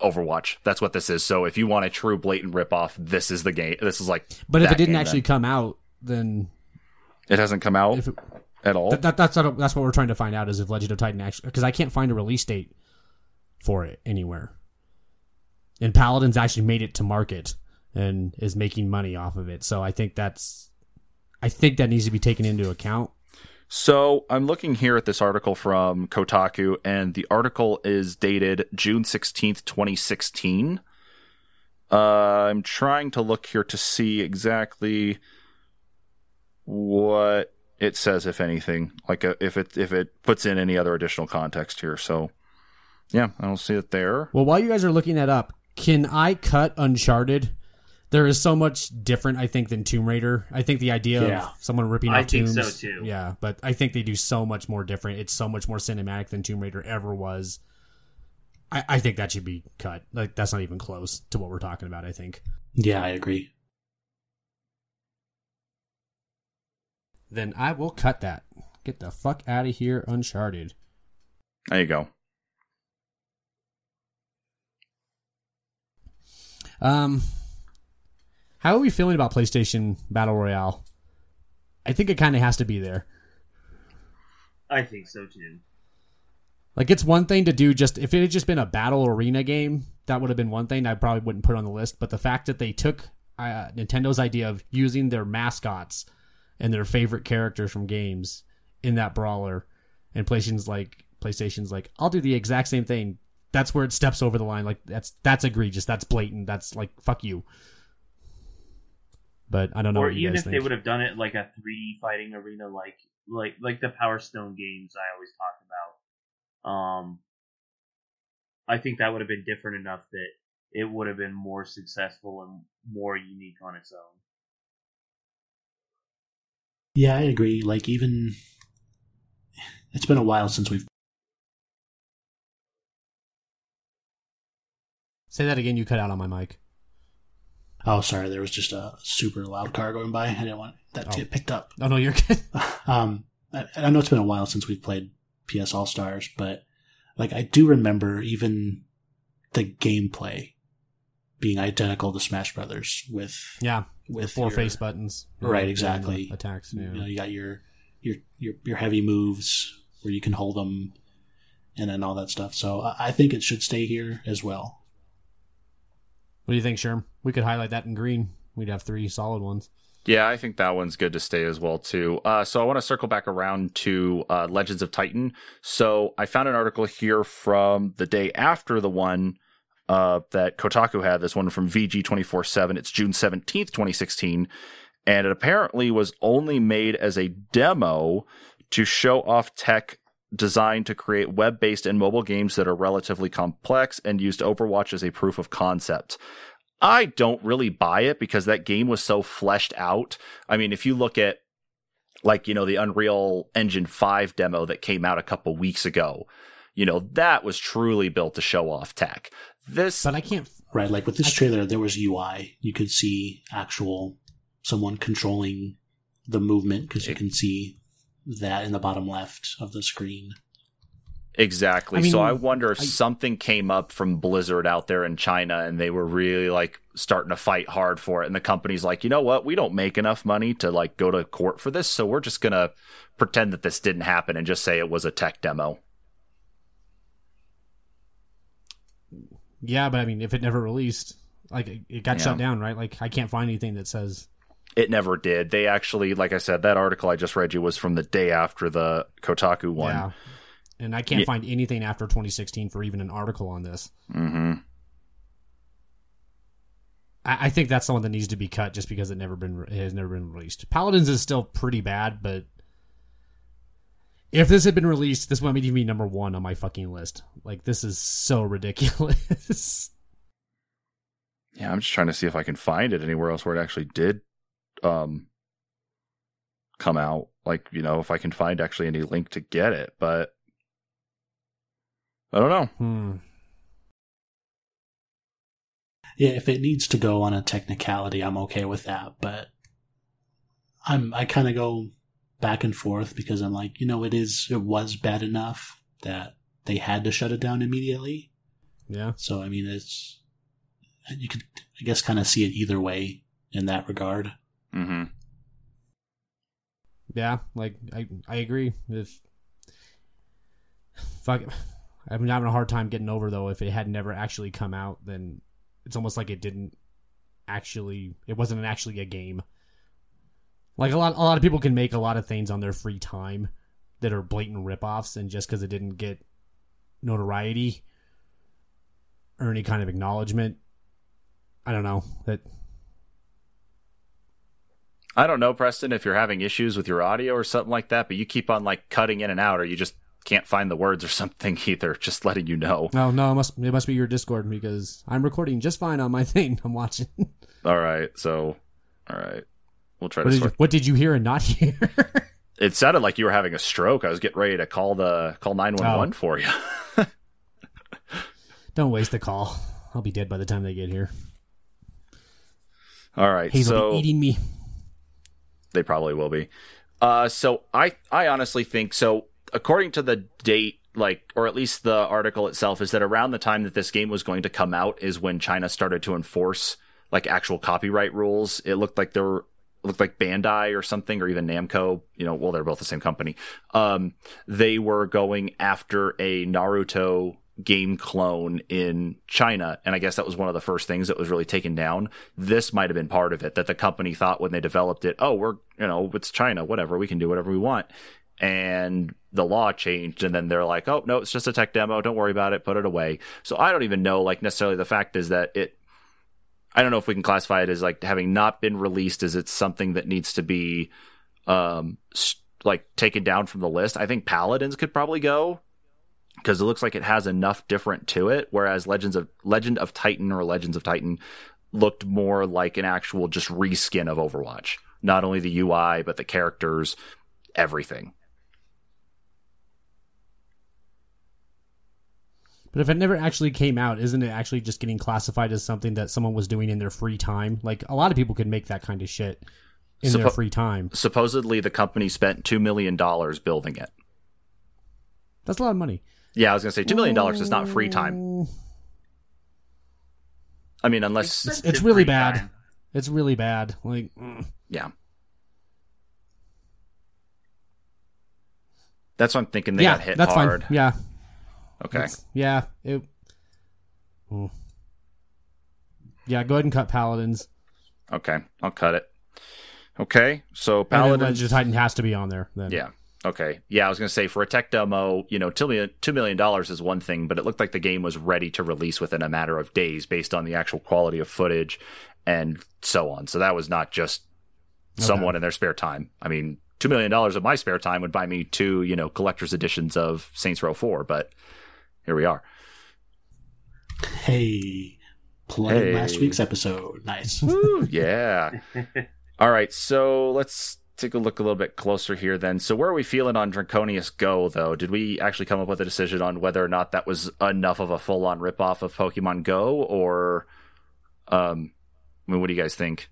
Overwatch. That's what this is. So if you want a true blatant ripoff, this is the game. This is like. But if that it didn't game, actually then. come out, then it hasn't come out if it, at all. that, that, that's not, that's what we're trying to find out is if Legend of Titan actually because I can't find a release date for it anywhere. And Paladins actually made it to market and is making money off of it. So I think that's I think that needs to be taken into account. So I'm looking here at this article from Kotaku, and the article is dated June 16th, 2016. Uh, I'm trying to look here to see exactly what it says, if anything, like uh if it if it puts in any other additional context here. So, yeah, I don't see it there. Well, while you guys are looking that up, can I cut Uncharted? There is so much different, I think, than Tomb Raider. I think the idea Yeah. of someone ripping I off think tombs, so, too. Yeah, but I think they do so much more different. It's so much more cinematic than Tomb Raider ever was. I, I think that should be cut. Like that's not even close to what we're talking about. I think. Yeah, I agree. Then I will cut that. Get the fuck out of here, Uncharted. There you go. Um, how are we feeling about PlayStation Battle Royale? I think it kind of has to be there. I think so too. Like it's one thing to do just if it had just been a battle arena game, that would have been one thing I probably wouldn't put on the list. But the fact that they took uh, Nintendo's idea of using their mascots and their favorite characters from games in that brawler, and PlayStation's like PlayStation's like I'll do the exact same thing. That's where it steps over the line. Like that's that's egregious. That's blatant. That's like fuck you. But I don't know or what you even guys if think. they would have done it like a 3D fighting arena, like like like the Power Stone games I always talk about. Um, I think that would have been different enough that it would have been more successful and more unique on its own. Yeah, I agree. Like even it's been a while since we've Say that again. You cut out on my mic. Oh, sorry, there was just a super loud car going by. I didn't want that to Oh. get picked up. Oh no, you're good. um, I, I know it's been a while since we've played PS All Stars, but like I do remember even the gameplay being identical to Smash Brothers with yeah, with four your- face buttons. Right, exactly. Attacks. Yeah. You know, you got your your your your heavy moves where you can hold them, and then all that stuff. So I think it should stay here as well. What do you think, Sherm? We could highlight that in green. We'd have three solid ones. Yeah, I think that one's good to stay as well too. Uh, so I want to circle back around to uh, Legends of Titan. So I found an article here from the day after the one uh, that Kotaku had. This one from VG twenty four seven. It's June seventeenth, twenty sixteen, and it apparently was only made as a demo to show off tech designed to create web based and mobile games that are relatively complex and used Overwatch as a proof of concept. I don't really buy it because that game was so fleshed out. I mean, if you look at like, you know, the Unreal Engine 5 demo that came out a couple weeks ago, you know, that was truly built to show off tech. This But I can't. Right, like with this trailer, there was UI. You could see actual someone controlling the movement because you can see that in the bottom left of the screen. Exactly. I mean, so I wonder if I- something came up from Blizzard out there in China and they were really like starting to fight hard for it. And the company's like, you know what? We don't make enough money to like go to court for this. So we're just going to pretend that this didn't happen and just say it was a tech demo. Yeah, but I mean, if it never released, like it- it got Yeah. shut down, right? Like I can't find anything that says. It never did. They actually, like I said, that article I just read you was from the day after the Kotaku one. Yeah. And I can't Yeah. find anything after 2016 for even an article on this. hmm I, I think that's the one that needs to be cut just because it never been it has never been released. Paladins is still pretty bad, but if this had been released, this might even be number one on my fucking list. Like this is so ridiculous. Yeah, I'm just trying to see if I can find it anywhere else where it actually did um come out. Like, you know, if I can find actually any link to get it, but I don't know. Hmm. Yeah, if it needs to go on a technicality, I'm okay with that. But I'm I kind of go back and forth because I'm like, you know, it is it was bad enough that they had to shut it down immediately. Yeah. So I mean, it's you could I guess kind of see it either way in that regard. Mm-hmm. Yeah, like I I agree. If fuck, I'm having a hard time getting over though. If it had never actually come out, then it's almost like it didn't actually. It wasn't actually a game. Like a lot, a lot of people can make a lot of things on their free time that are blatant ripoffs, and just because it didn't get notoriety or any kind of acknowledgement, I don't know that I don't know, Preston, if you're having issues with your audio or something like that, but you keep on like cutting in and out, or you just can't find the words or something either. Just letting you know. No, no, it must it must be your Discord because I'm recording just fine on my thing. I'm watching. All right, so all right, we'll try What to did, you, what did you hear and not hear? It sounded like you were having a stroke. I was getting ready to call the call nine one one oh. for you. Don't waste the call. I'll be dead by the time they get here. All right, Hazel so be eating me. They probably will be. Uh, so I I honestly think so. According to the date, like or at least the article itself, is that around the time that this game was going to come out is when China started to enforce like actual copyright rules. It looked like there were looked like Bandai or something, or even Namco. You know, well, they're both the same company. Um, they were going after a Naruto game clone in China. And I guess that was one of the first things that was really taken down. This might have been part of it that the company thought when they developed it, oh, we're, you know, it's China, whatever, we can do whatever we want. And the law changed. And then they're like, oh, no, it's just a tech demo. Don't worry about it. Put it away. So I don't even know, like, necessarily the fact is that it, I don't know if we can classify it as like having not been released as it's something that needs to be, um, like taken down from the list. I think Paladins could probably go because it looks like it has enough different to it. Whereas Legends of Legend of Titan or Legends of Titan looked more like an actual just reskin of Overwatch. Not only the UI, but the characters, everything. But if it never actually came out, isn't it actually just getting classified as something that someone was doing in their free time? Like a lot of people could make that kind of shit in their free time. Supposedly, the company spent two million dollars building it. That's a lot of money. Yeah, I was gonna say two million dollars is not free time. I mean, unless It's, it's really bad. time. It's really bad. Like, mm. yeah. That's what I'm thinking. They yeah, got hit that's hard. fine. Yeah, Okay. It's- yeah. It. Mm. Yeah, go ahead and cut paladins. Okay. I'll cut it. Okay. So And then Legend of Titan has to be on there. Then Yeah. Okay. Yeah, I was going to say for a tech demo, you know, two million, $2 million is one thing, but it looked like the game was ready to release within a matter of days based on the actual quality of footage and so on. So that was not just someone in their spare time. I mean, $2 million of my spare time would buy me two, you know, collector's editions of Saints Row 4, but here we are. Hey, plugging Hey. last week's episode. Nice. Woo, yeah. All right, so let's take a look a little bit closer here then. So where are we feeling on Draconius Go though? Did we actually come up with a decision on whether or not that was enough of a full-on ripoff of Pokemon Go or um I mean what do you guys think?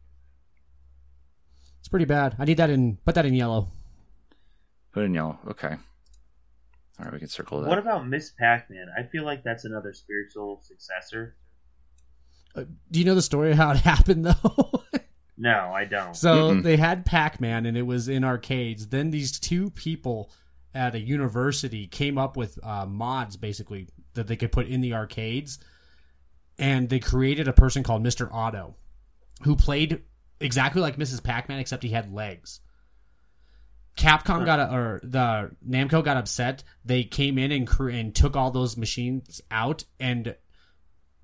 it's pretty bad. I need that in. Put that in yellow. Put in yellow. Okay. All right, we can circle that. What about Miss Pac-Man? I feel like that's another spiritual successor. Uh, do you know the story of how it happened though? No, I don't. So Mm-mm. they had Pac Man and it was in arcades. Then these two people at a university came up with uh, mods basically that they could put in the arcades. And they created a person called Mr. Otto who played exactly like Mrs. Pac Man, except he had legs. Capcom got a, or the Namco got upset. They came in and cre- and took all those machines out and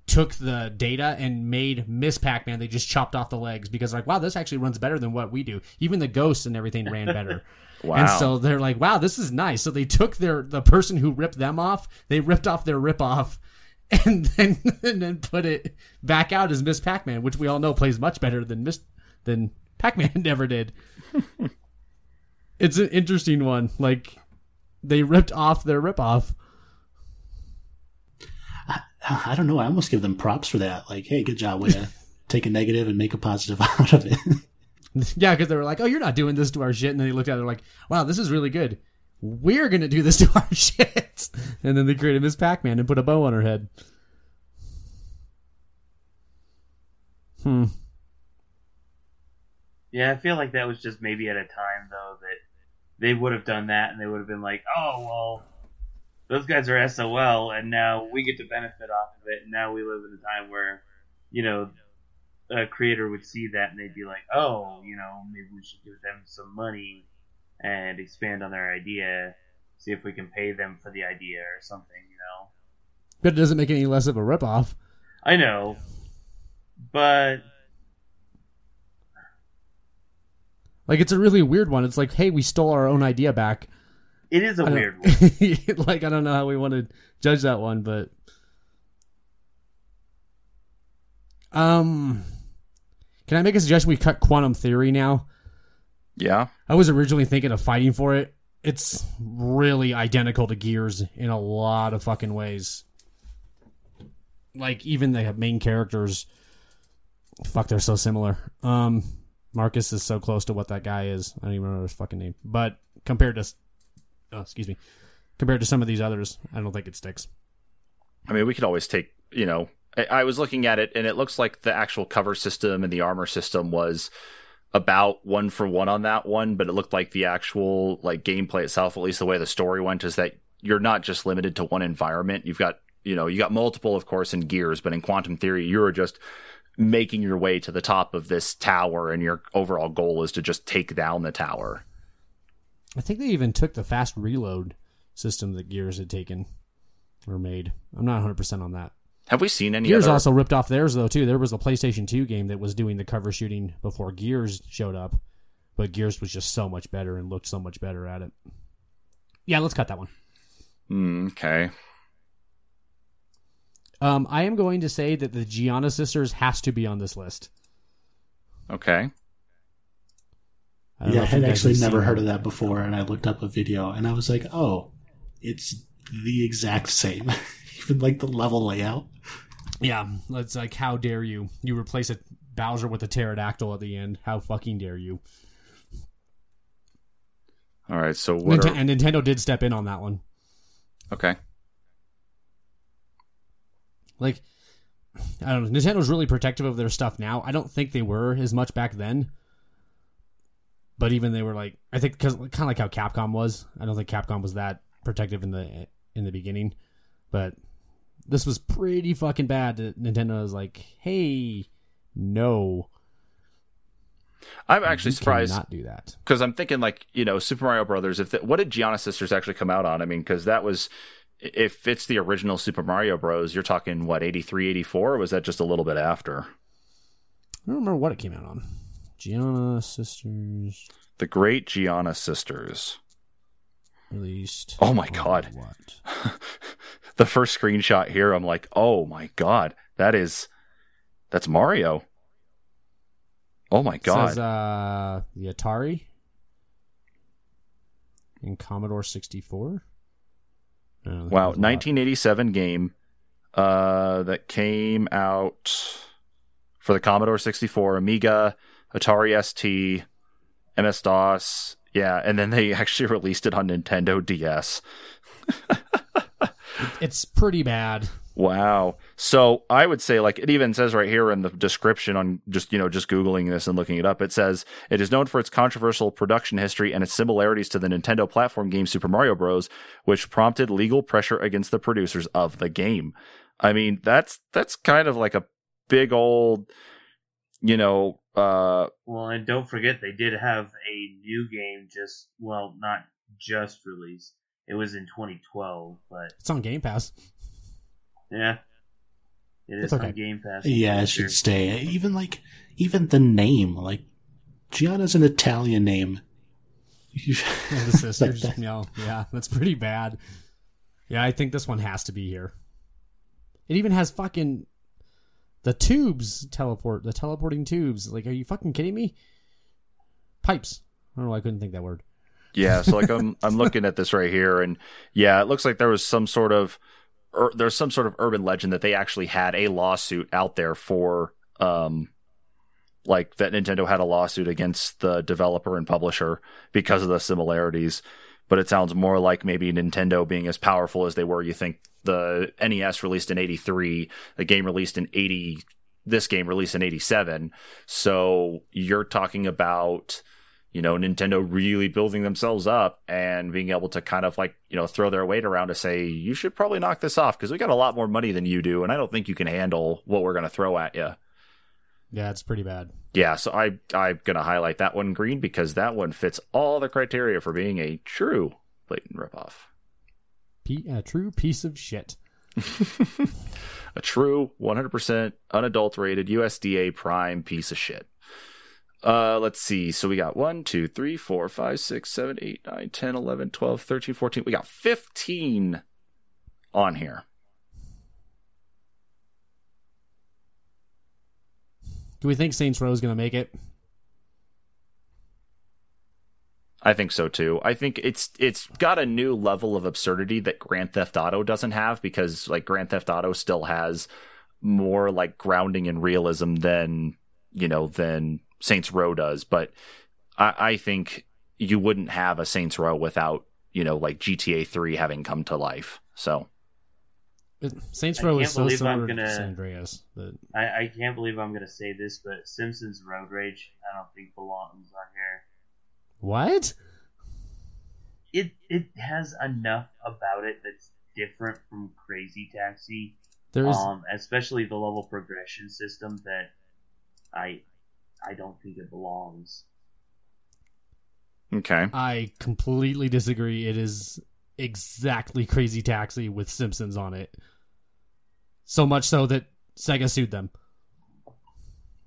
took the data and made Miss Pac-Man. They just chopped off the legs because like, wow, this actually runs better than what we do. Even the ghosts and everything ran better. wow. And so they're like, wow, this is nice. So they took their the person who ripped them off, they ripped off their rip off and then and then put it back out as Miss Pac-Man, which we all know plays much better than Miss than Pac-Man never did. it's an interesting one. Like they ripped off their ripoff. I, I don't know. I almost give them props for that. Like, hey, good job, way to take a negative and make a positive out of it. yeah, because they were like, "Oh, you're not doing this to our shit," and then they looked at it like, "Wow, this is really good. We're gonna do this to our shit." And then they created Miss Pac-Man and put a bow on her head. Hmm. Yeah, I feel like that was just maybe at a time though that they would have done that and they would have been like, "Oh, well, those guys are SOL and now we get to benefit off of it." And now we live in a time where, you know, a creator would see that and they'd be like, "Oh, you know, maybe we should give them some money and expand on their idea, see if we can pay them for the idea or something." You know. But it doesn't make any less of a ripoff. I know, but Like it's a really weird one. It's like, hey, we stole our own idea back. It is a I don't- weird one. like I don't know how we want to judge that one, but um, can I make a suggestion? We cut quantum theory now. Yeah. I was originally thinking of fighting for it. It's really identical to Gears in a lot of fucking ways. Like even the main characters, fuck, they're so similar. Um, Marcus is so close to what that guy is. I don't even remember his fucking name. But compared to, oh, excuse me, compared to some of these others, I don't think it sticks. I mean, we could always take, you know, I, I was looking at it and it looks like the actual cover system and the armor system was about one for one on that one, but it looked like the actual like gameplay itself, at least the way the story went, is that you're not just limited to one environment. You've got, you know, you got multiple, of course, in Gears, but in Quantum Theory, you're just making your way to the top of this tower, and your overall goal is to just take down the tower. I think they even took the fast reload system that Gears had taken or made. I'm not 100 percent on that. Have we seen any Gears other? also ripped off theirs though too. There was a PlayStation 2 game that was doing the cover shooting before Gears showed up, but Gears was just so much better and looked so much better at it. Yeah, let's cut that one. Hmm, okay. Um, I am going to say that the Giana sisters has to be on this list. Okay. I yeah, I had actually never heard of that before, and I looked up a video, and I was like, oh, it's the exact same. Even like the level layout. Yeah, it's like how dare you? You replace a Bowser with a pterodactyl at the end. How fucking dare you? All right. So what? Ninte- Are, and Nintendo did step in on that one. okay. Like, I don't know. Nintendo's really protective of their stuff now. I don't think they were as much back then. But even they were like, I think because kind of like how Capcom was. I don't think Capcom was that protective in the in the beginning. But this was pretty fucking bad. Nintendo was like, hey, no, I'm actually you surprised Not do that. because I'm thinking like you know Super Mario Brothers. If the, what did Giana Sisters actually come out on? I mean, because that was if it's the original Super Mario Bros. You're talking what 83, 84, or was that just a little bit after? I don't remember what it came out on. Giana Sisters The Great Giana Sisters. released. Oh my God. What? the first screenshot here, I'm like, oh my god, that is that's Mario. Oh my god. Says uh, the Atari in Commodore 64. I wow, there's a lot. 1987 game uh, that came out for the Commodore 64, Amiga, Atari ST, MS DOS. Yeah, and then they actually released it on Nintendo DS. It's pretty bad. Wow. So I would say, like, it even says right here in the description on just, you know, just Googling this and looking it up, it says it is known for its controversial production history and its similarities to the Nintendo platform game Super Mario Bros., which prompted legal pressure against the producers of the game. I mean, that's, that's kind of like a big old, you know, uh, Well, and don't forget they did have a new game just well, not just released. It was in 2012, but It's on Game Pass. yeah, it It's is okay. on Game Pass. Yeah, it should stay. Even like, even the name, like, Giana's an Italian name. And the Like sisters. that. yeah, yeah, that's pretty bad. Yeah, I think this one has to be here. It even has fucking the tubes teleport, the teleporting tubes. Like, are you fucking kidding me? Pipes. I don't know. why I couldn't think that word. Yeah, so like I'm I'm looking at this right here, and yeah, it looks like there was some sort of ur- there's some sort of urban legend that they actually had a lawsuit out there for um like that Nintendo had a lawsuit against the developer and publisher because of the similarities. But it sounds more like maybe Nintendo being as powerful as they were. You think the NES released in '83, the game released in '80, this game released in '87. So you're talking about you know, Nintendo really building themselves up and being able to kind of like, you know, throw their weight around to say, you should probably knock this off because we got a lot more money than you do. And I don't think you can handle what we're going to throw at you. Yeah, it's pretty bad. Yeah. So I, I'm going to highlight that one green because that one fits all the criteria for being a true blatant ripoff. P- a true piece of shit. a true 100% unadulterated USDA prime piece of shit. Uh, let's see. So we got 1, 2, 3, 4, 5, 6, 7, 8, 9, 10, 11, 12, 13, 14. We got 15 on here. Do we think Saints Row is going to make it? I think so too. I think it's it's got a new level of absurdity that Grand Theft Auto doesn't have because like Grand Theft Auto still has more like grounding in realism than you know than Saints Row does. But I, I think you wouldn't have a Saints Row without you know like GTA Three having come to life. So It- Saints Row is so believe I'm similar to gonna- San Andreas. That I, I can't believe I'm gonna say this, but Simpsons Road Rage I don't think belongs on here. What? It it has enough about it that's different from Crazy Taxi, There's um, especially the level progression system that I I don't think it belongs. okay, I completely disagree. It is exactly Crazy Taxi with Simpsons on it. So much so that Sega sued them.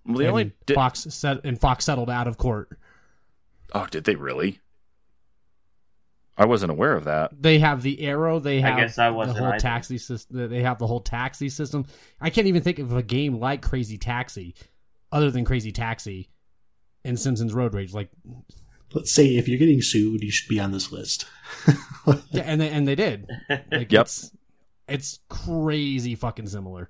well, the and only di- Fox set and Fox settled out of court. Oh did they really? I wasn't aware of that. They have the arrow. They I have guess I the wasn't whole either. taxi system. They have the whole taxi system. I can't even think of a game like Crazy Taxi, other than Crazy Taxi, and Simpsons Road Rage. Like, Let's say if you're getting sued, you should be on this list. yeah, and they and they did. Like, Yep. It's, it's crazy fucking similar.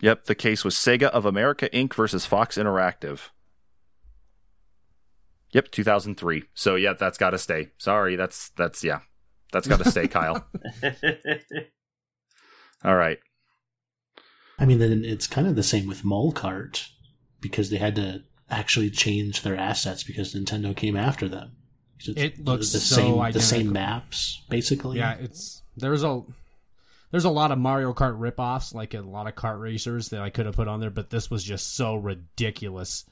Yep, the case was Sega of America Inc. versus Fox Interactive. Yep, 2003. So yeah, that's got to stay. Sorry, that's that's yeah, that's got to stay, Kyle. All right. I mean, then it's kind of the same with Mole Kart because they had to actually change their assets because Nintendo came after them. it's It looks the so same, the same maps, basically. Yeah, it's there's a there's a lot of Mario Kart ripoffs, like a lot of kart racers that I could have put on there, but this was just so ridiculous.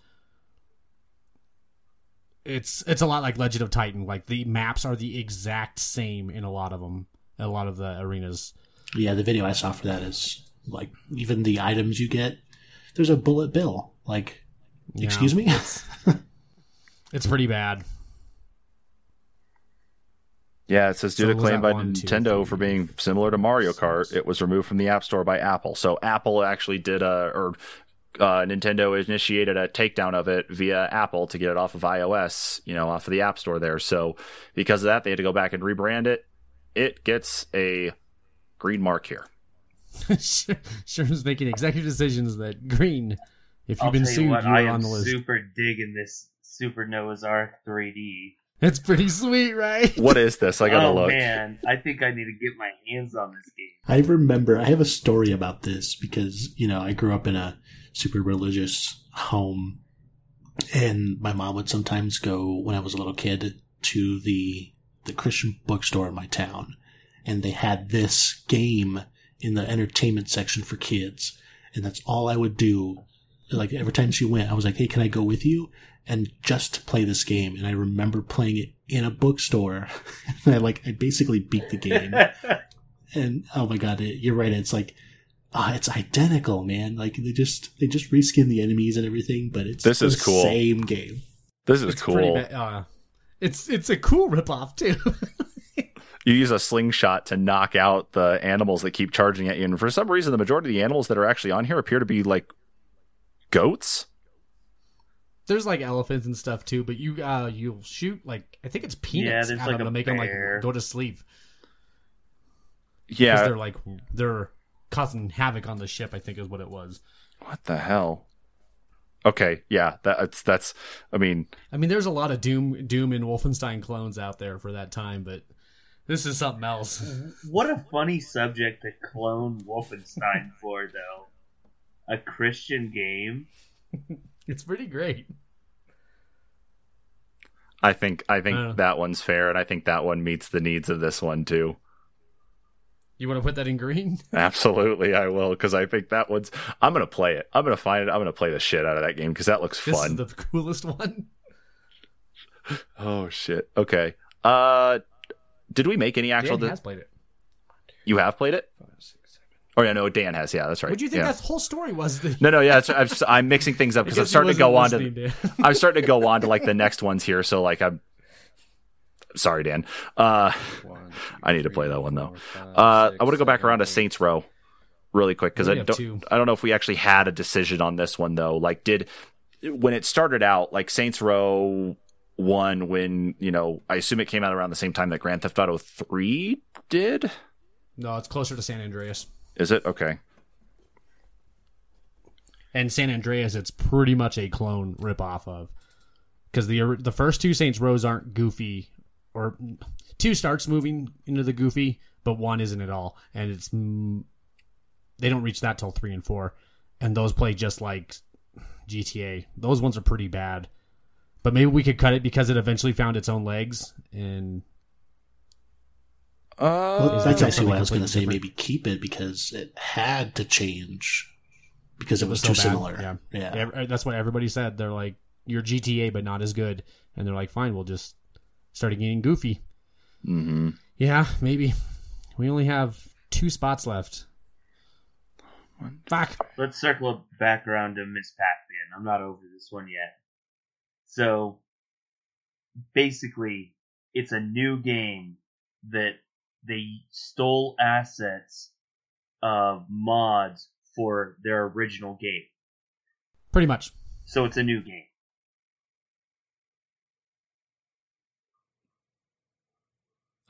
It's it's a lot like Legend of Titan. Like the maps are the exact same in a lot of them, a lot of the arenas. Yeah, the video I saw for that is like even the items you get. There's a bullet bill. Like, Yeah. excuse me. It's pretty bad. Yeah, it says due So to claim by one, two, Nintendo three, for being similar to Mario Kart, it was removed from the App Store by Apple. So Apple actually did a or uh, Nintendo initiated a takedown of it via Apple to get it off of iOS, you know, off of the App Store there. So because of that, they had to go back and rebrand it. It gets a green mark here. sure, sure is making executive decisions that green. If you've I'll been tell sued, you what, you're I on am the list. super digging this Super Noah's Ark 3D. It's pretty sweet, right? What is this? I gotta oh look. man, I think I need to get my hands on this game. I remember I have a story about this because you know I grew up in a super religious home, and my mom would sometimes go when I was a little kid to the the Christian bookstore in my town, and they had this game in the entertainment section for kids, and that's all I would do. Like every time she went, I was like, "Hey, can I go with you?" And just play this game, and I remember playing it in a bookstore. and I like I basically beat the game and oh my god, it, you're right. It's like, ah, it's identical, man. Like they just they just reskin the enemies and everything, but it's This the is cool. Same game. This is It's cool. ba- uh, it's it's a cool ripoff too. you use a slingshot to knock out the animals that keep charging at you. And for some reason, the majority of the animals that are actually on here appear to be like goats. There's like elephants and stuff too, but you uh you'll shoot like I think it's peanuts there's at like them to make them like go to sleep Yeah. they're like they're causing havoc on the ship. I think is what it was. What the hell? Okay, yeah, that's that's. I mean, I mean, there's a lot of Doom Doom and Wolfenstein clones out there for that time, but this is something else. What a funny subject to clone Wolfenstein for, though. A Christian game. it's pretty great. I think I think Uh. that one's fair, and I think that one meets the needs of this one too. You want to put that in green? Absolutely, I will because I think that one's. I'm gonna play it. I'm gonna find it. I'm gonna play the shit out of that game because that looks This fun. is the coolest one. Oh shit. Okay. Uh, did we make any actual? Dan has played it. you have played it? Oh yeah, no, Dan has. Yeah, that's right. What do you think yeah. that whole story was? The- No, no, yeah, it's, I'm, I'm mixing things up because I'm starting to go on to. I'm starting to go on to like the next ones here. So like I'm. Sorry, Dan. Uh, I need to play that one though. Uh, I want to go back around to Saints Row, really quick because I don't. two. I don't know if we actually had a decision on this one though. Like, did when it started out, like Saints Row one, when you know, I assume it came out around the same time that Grand Theft Auto three did. no, it's closer to San Andreas. Is it okay? And San Andreas, it's pretty much a clone ripoff of, because the the first two Saints Rows aren't goofy, or two starts moving into the goofy, but one isn't at all, and it's mm, they don't reach that till three and four, and those play just like GTA. Those ones are pretty bad, but maybe we could cut it because it eventually found its own legs, and Uh, Well, that's that actually what I was going to say. completely Maybe keep it because it had to change because it, was, so too bad. similar. Yeah. yeah. Ev- that's what everybody said. They're like, "You're GTA, but not as good," and they're like, "Fine, we'll just start getting goofy." hmm Yeah, maybe. We only have two spots left. Fuck. Let's circle back around to Miss Pac-Man. I'm not over this one yet. So, basically, it's a new game that they stole assets of mods for their original game. Pretty much. So it's a new game.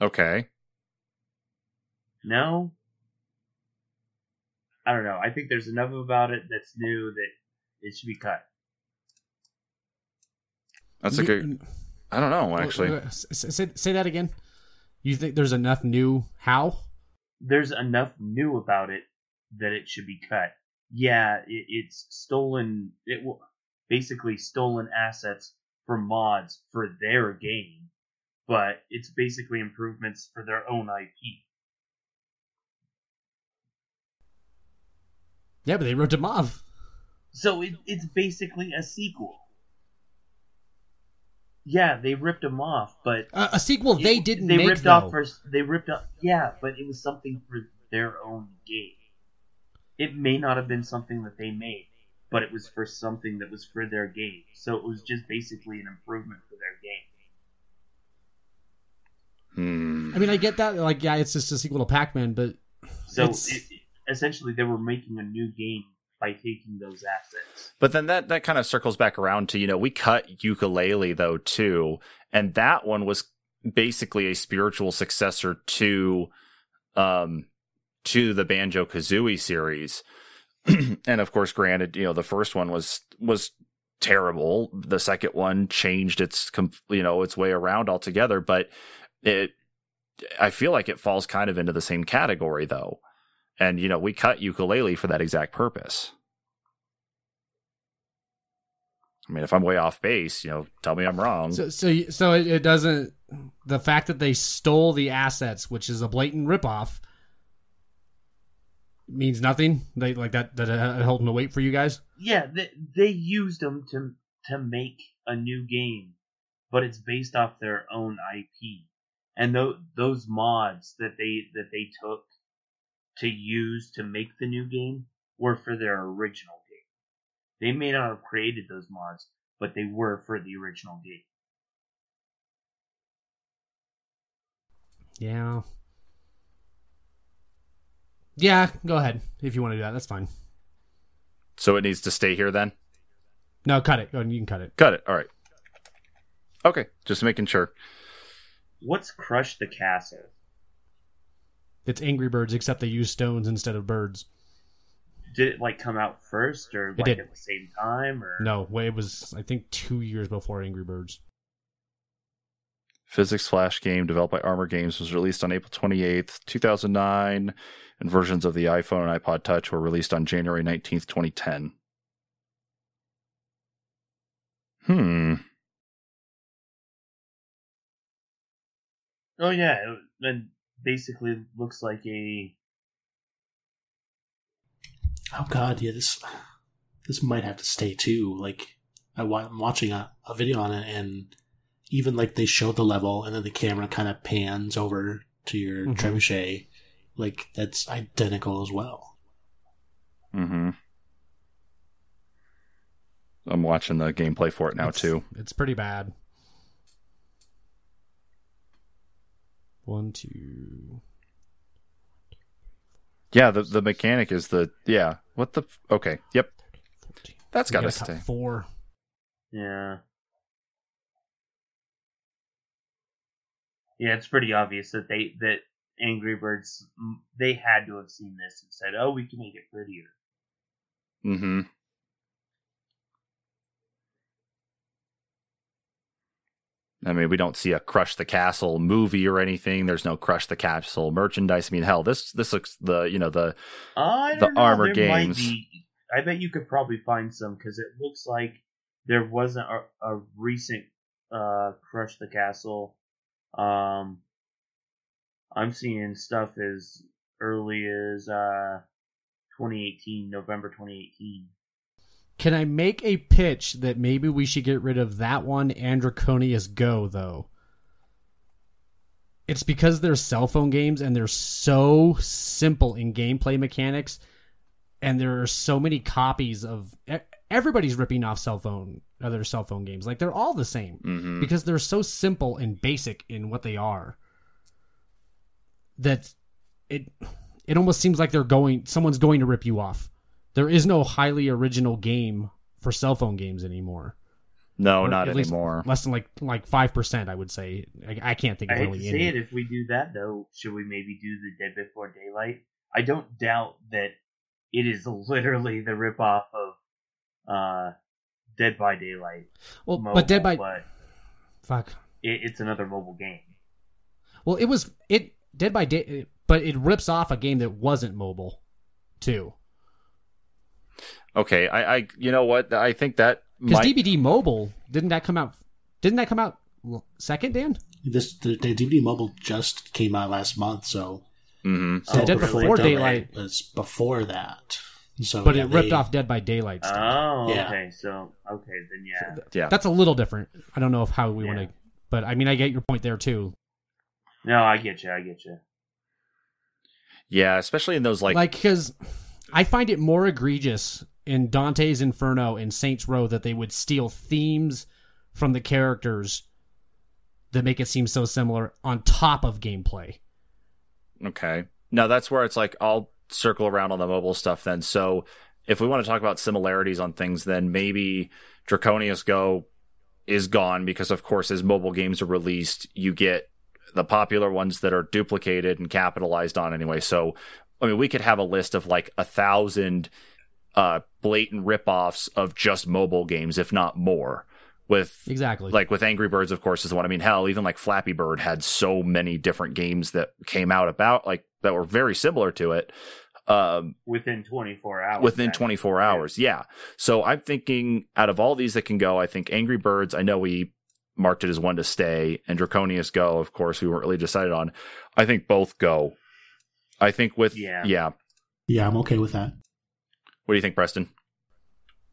Okay. No? I don't know. I think there's enough about it that's new that it should be cut. That's a good. I don't know actually. Uh, s- s- Say, say that again. You think there's enough new? How? there's enough new about it that it should be cut. Yeah, it, it's stolen. It w- basically stolen assets from mods for their game, but it's basically improvements for their own IP. Yeah, but they wrote him off. So it, it's basically a sequel. Yeah, they ripped them off, but Uh, a sequel they didn't They make ripped though. off first. They ripped off. Yeah, but it was something for their own game. It may not have been something that they made, but it was for something that was for their game. So it was just basically an improvement for their game. Hmm. I mean, I get that. Like, yeah, it's just a sequel to Pac-Man, but So it, essentially, they were making a new game by taking those assets. But then that that kind of circles back around to you know we cut Yooka-Laylee though too, and that one was basically a spiritual successor to, um, to the Banjo Kazooie series, and of course, granted, you know the first one was was terrible. The second one changed its you know its way around altogether, but it I feel like it falls kind of into the same category though. And you know, we cut Yooka-Laylee for that exact purpose. I mean, if I'm way off base, you know, tell me I'm wrong. so so so it, it doesn't. The fact that they stole the assets, which is a blatant ripoff, means nothing. They like that that uh, held no weight for you guys. Yeah, they, they used them to to make a new game, but it's based off their own IP. And tho- those mods that they that they took to use to make the new game were for their original game. They may not have created those mods, but they were for the original game. Yeah. Yeah, go ahead if you want to do that. That's fine. So it needs to stay here then? No, cut it. Go you can cut it. Cut it. All right. Okay, just making sure. What's Crush the Castle? It's Angry Birds, except they use stones instead of birds. Did it like come out first, or like did. at the same time, or No, way it was I think two years before Angry Birds. Physics Flash game developed by Armor Games was released on April 28th, 2009, and versions of the iPhone and iPod Touch were released on January 19th, 2010. Hmm. Oh yeah, and basically looks like a Oh god, yeah, this this might have to stay too. Like I, I'm watching a, a video on it, and even like they show the level, and then the camera kind of pans over to your Mhm. trebuchet. Like that's identical as well. Mm-hmm. I'm watching the gameplay for it now It's- too. It's pretty bad. One, two. Yeah, the the mechanic is the yeah. What the okay? Yep, That's got to gotta stay. Four. yeah. Yeah, it's pretty obvious that they that Angry Birds they had to have seen this and said, "Oh, we can make it prettier." Mm-hmm. I mean, we don't see a Crush the Castle movie or anything. There's no Crush the Castle merchandise. I mean, hell, this this looks the you know the The know. Armor there games. be- I bet you could probably find some because it looks like there wasn't a, a recent uh, Crush the Castle. Um, I'm seeing stuff as early as uh, 2018, November 2018. Can I make a pitch that maybe we should get rid of that one and Draconius Go though? It's because they're cell phone games and they're so simple in gameplay mechanics, and there are so many copies of everybody's ripping off cell phone other cell phone games. Like they're all the same mhm. because they're so simple and basic in what they are that it it almost seems like they're going someone's going to rip you off. There is no highly original game for cell phone games anymore. no, Or not at least anymore. Less than like like five percent, I would say. I, I can't think of I of hate to say any. it, if we do that though, should we maybe do the Dead Before Daylight? I don't doubt that it is literally the ripoff of uh, Dead by Daylight. Well, mobile, but Dead by but fuck. it, it's another mobile game. Well, it was it Dead by Day, but it rips off a game that wasn't mobile, too. Okay, I, I you know what? I think that Because might DBD mobile didn't that come out? Didn't that come out second, Dan? This the, the DBD mobile just came out last month, so Mhm. so Dead Before Before Daylight- was before that. So But yeah, it ripped they- off Dead by Daylight. Stuff. Oh, Yeah. okay. So okay, then yeah. Yeah. That's a little different. I don't know if how we want to, but I mean, I get your point there too. No, I get you. I get you. Yeah, especially in those like, Like, because I find it more egregious in Dante's Inferno and Saints Row that they would steal themes from the characters that make it seem so similar on top of gameplay. Okay. Now that's where it's like I'll circle around on the mobile stuff then. So if we want to talk about similarities on things, then maybe Draconius Go is gone because of course as mobile games are released, you get the popular ones that are duplicated and capitalized on anyway. So I mean we could have a list of like a thousand uh blatant ripoffs of just mobile games, if not more. With Exactly. like with Angry Birds, of course, is the one. I mean, hell, even like Flappy Bird had so many different games that came out about like that were very similar to it. Um, Within 24 hours. within actually. 24 hours, yeah. So I'm thinking out of all these that can go, I think Angry Birds. I know we marked it as one to stay, and Draconius Go. Of course, we weren't really decided on. I think both go. I think with Yeah. yeah. Yeah, I'm okay with that. What do you think, Preston?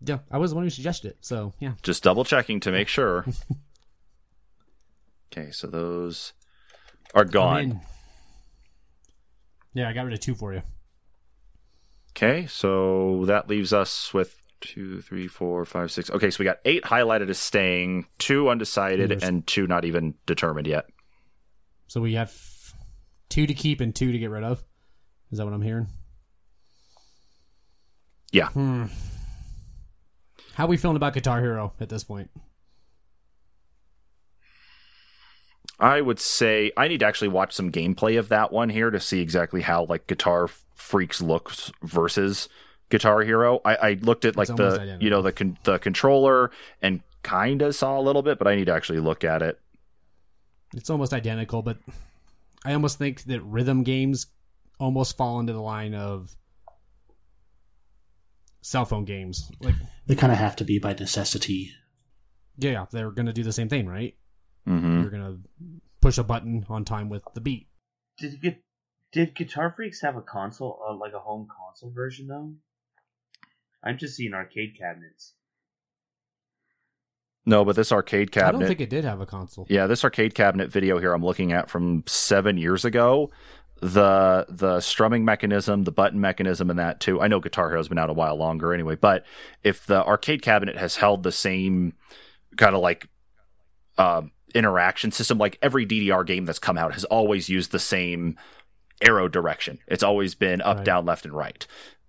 yeah, I was the one who suggested it. So yeah, Just double checking to make sure. okay, so those are gone. Yeah, I got rid of two for you. Okay, so that leaves us with two, three, four, five, six. Okay, so we got eight highlighted as staying, two undecided, There's- and two not even determined yet. So we have two to keep and two to get rid of. Is that what I'm hearing? Yeah. Hmm. How are we feeling about Guitar Hero at this point? I would say I need to actually watch some gameplay of that one here to see exactly how like Guitar Freaks looks versus Guitar Hero. I, I looked at like It's the you know the con- the controller and kind of saw a little bit, but I need to actually look at it. It's almost identical, but I almost think that rhythm games almost fall into the line of cell phone games. Like, They kind of have to be by necessity. yeah, they're going to do the same thing, right? hmm You're going to push a button on time with the beat. Did Gu- did Guitar Freaks have a console, uh, like a home console version though? I'm just seeing arcade cabinets. No, but this arcade cabinet. I don't think it did have a console. Yeah, this arcade cabinet video here I'm looking at from seven years ago. The the strumming mechanism, the button mechanism, and that too. I know Guitar Hero's been out a while longer anyway, but if the arcade cabinet has held the same kind of like um interaction system, like every DDR game that's come out has always used the same arrow direction. It's always been up, Right. down, left, and right.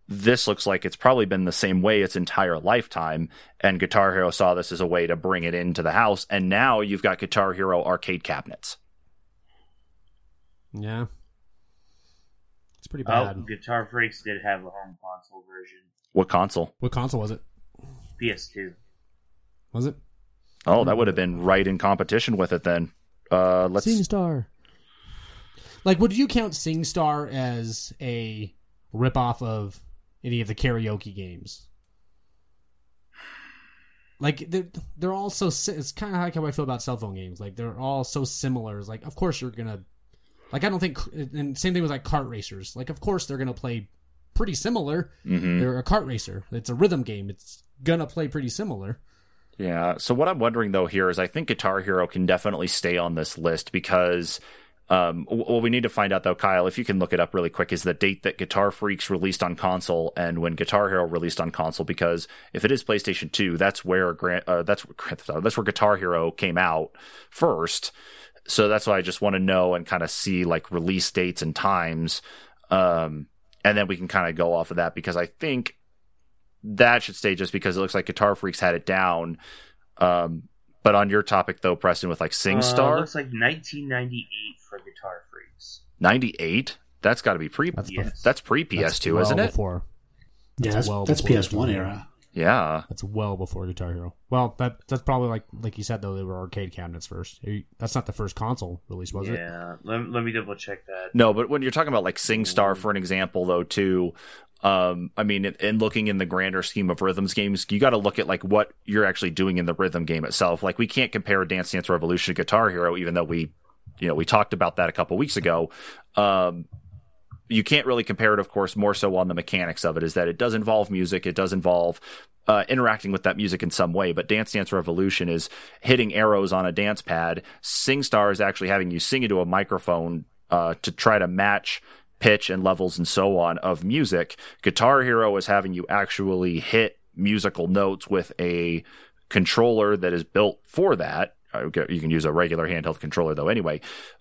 This looks like it's probably been the same way its entire lifetime, and Guitar Hero saw this as a way to bring it into the house, and now you've got Guitar Hero arcade cabinets. Yeah. It's pretty Oh, bad. Guitar Freaks did have a home console version. What console? What console was it? PS2. Was it? Oh, that would have been right in competition with it then. Uh, let's. SingStar. Like, would you count SingStar as a ripoff of any of the karaoke games? Like they're they're all so si- it's kind of like how I feel about cell phone games. Like they're all so similar. It's like of course you're gonna like I don't think and same thing with like kart racers. Like of course they're gonna play pretty similar. Mhm. They're a kart racer. It's a rhythm game. It's gonna play pretty similar. Yeah. So what I'm wondering though here is I think Guitar Hero can definitely stay on this list because um what we need to find out though, Kyle, if you can look it up really quick, is the date that Guitar Freaks released on console and when Guitar Hero released on console. Because if it is PlayStation 2, that's where Grant uh, that's that's where Guitar Hero came out first. So that's why I just want to know and kind of see like release dates and times. Um and then we can kind of go off of that because I think that should stay just because it looks like Guitar Freaks had it down. Um, but on your topic though, Preston, with like Uh, SingStar, looks like 1998 for Guitar Freaks. ninety eight. That's got to be pre. That's, yes. that's pre PS2 well isn't it? Before. Yeah, that's, well that's PS1 era. Yeah. That's well before Guitar Hero. Well, that that's probably like like you said though they were arcade cabinets first. That's not the first console release, was it? yeah, let, let me double check that. No, but when you're talking about like SingStar for an example though too, um, I mean, in looking in the grander scheme of rhythms games, you got to look at like what you're actually doing in the rhythm game itself. Like we can't compare Dance Dance Revolution to Guitar Hero, even though we, you know, we talked about that a couple weeks ago. Um, you can't really compare it, of course, more so on the mechanics of it, is that it does involve music, it does involve uh, interacting with that music in some way. But Dance Dance Revolution is hitting arrows on a dance pad. SingStar is actually having you sing into a microphone uh, to try to match pitch and levels and so on of music. Guitar Hero is having you actually hit musical notes with a controller that is built for that. You can use a regular handheld controller though, anyway.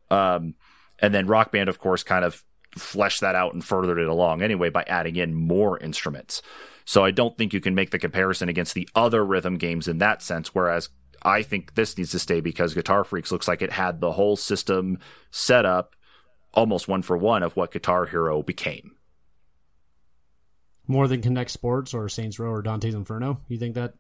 Um, and then Rock Band, of course, kind of fleshed that out and furthered it along anyway by adding in more instruments. So I don't think you can make the comparison against the other rhythm games in that sense. Whereas I think this needs to stay because Guitar Freaks looks like it had the whole system set up almost one for one of what Guitar Hero became. More than Kinect Sports or Saints Row or Dante's Inferno. You think that?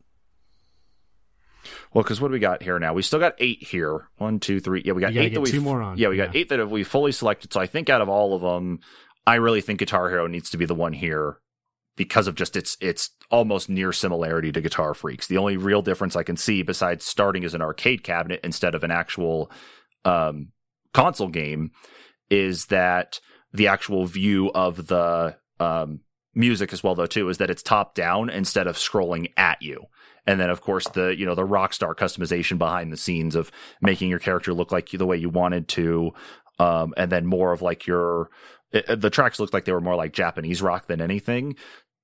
Well, because what do we got here now? We still got eight here. One, two, three. Yeah, we got eight that we two more on. Yeah, we got Yeah. eight that have we fully selected. So I think out of all of them, I really think Guitar Hero needs to be the one here because of just its its almost near similarity to Guitar Freaks. The only real difference I can see, besides starting as an arcade cabinet instead of an actual um, console game, is that the actual view of the um, music as well, though too, is that it's top down instead of scrolling at you. And then, of course, the you know the rockstar customization behind the scenes of making your character look like the way you wanted to, um, and then more of like your it, the tracks looked like they were more like Japanese rock than anything,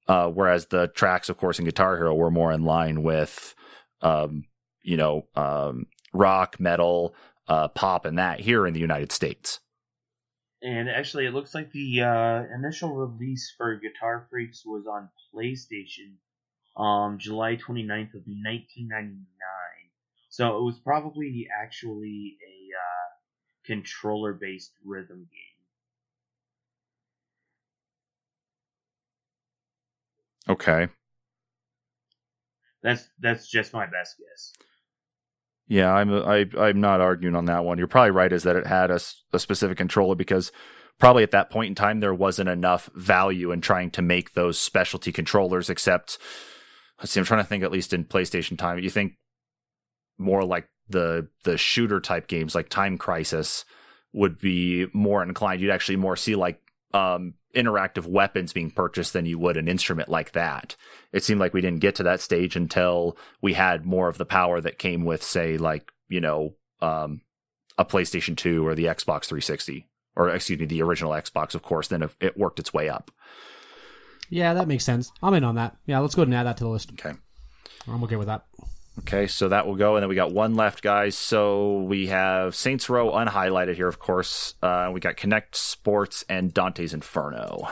uh, whereas the tracks, of course, in Guitar Hero were more in line with, um, you know, um, rock, metal, uh, pop, and that here in the United States. And actually, it looks like the uh, initial release for Guitar Freaks was on PlayStation, um, July 29th of 1999. So it was probably actually a uh, controller-based rhythm game. Okay. That's that's just my best guess. Yeah, I'm I I'm not arguing on that one. You're probably right, is that it had a, a specific controller because probably at that point in time there wasn't enough value in trying to make those specialty controllers. Except, let's see, I'm trying to think at least in PlayStation time. You think more like the the shooter type games like Time Crisis would be more inclined. You'd actually more see like um, interactive weapons being purchased than you would an instrument like that. It seemed like we didn't get to that stage until we had more of the power that came with, say, like, you know, um, a PlayStation 2 or the Xbox 360, or excuse me, the original Xbox, of course, then it worked its way up. Yeah, that makes sense. I'm in on that. Yeah, let's go ahead and add that to the list. Okay. I'm okay with that. Okay, so that will go, and then we got one left, guys. So we have Saints Row unhighlighted here, of course. Uh, we got Kinect Sports and Dante's Inferno.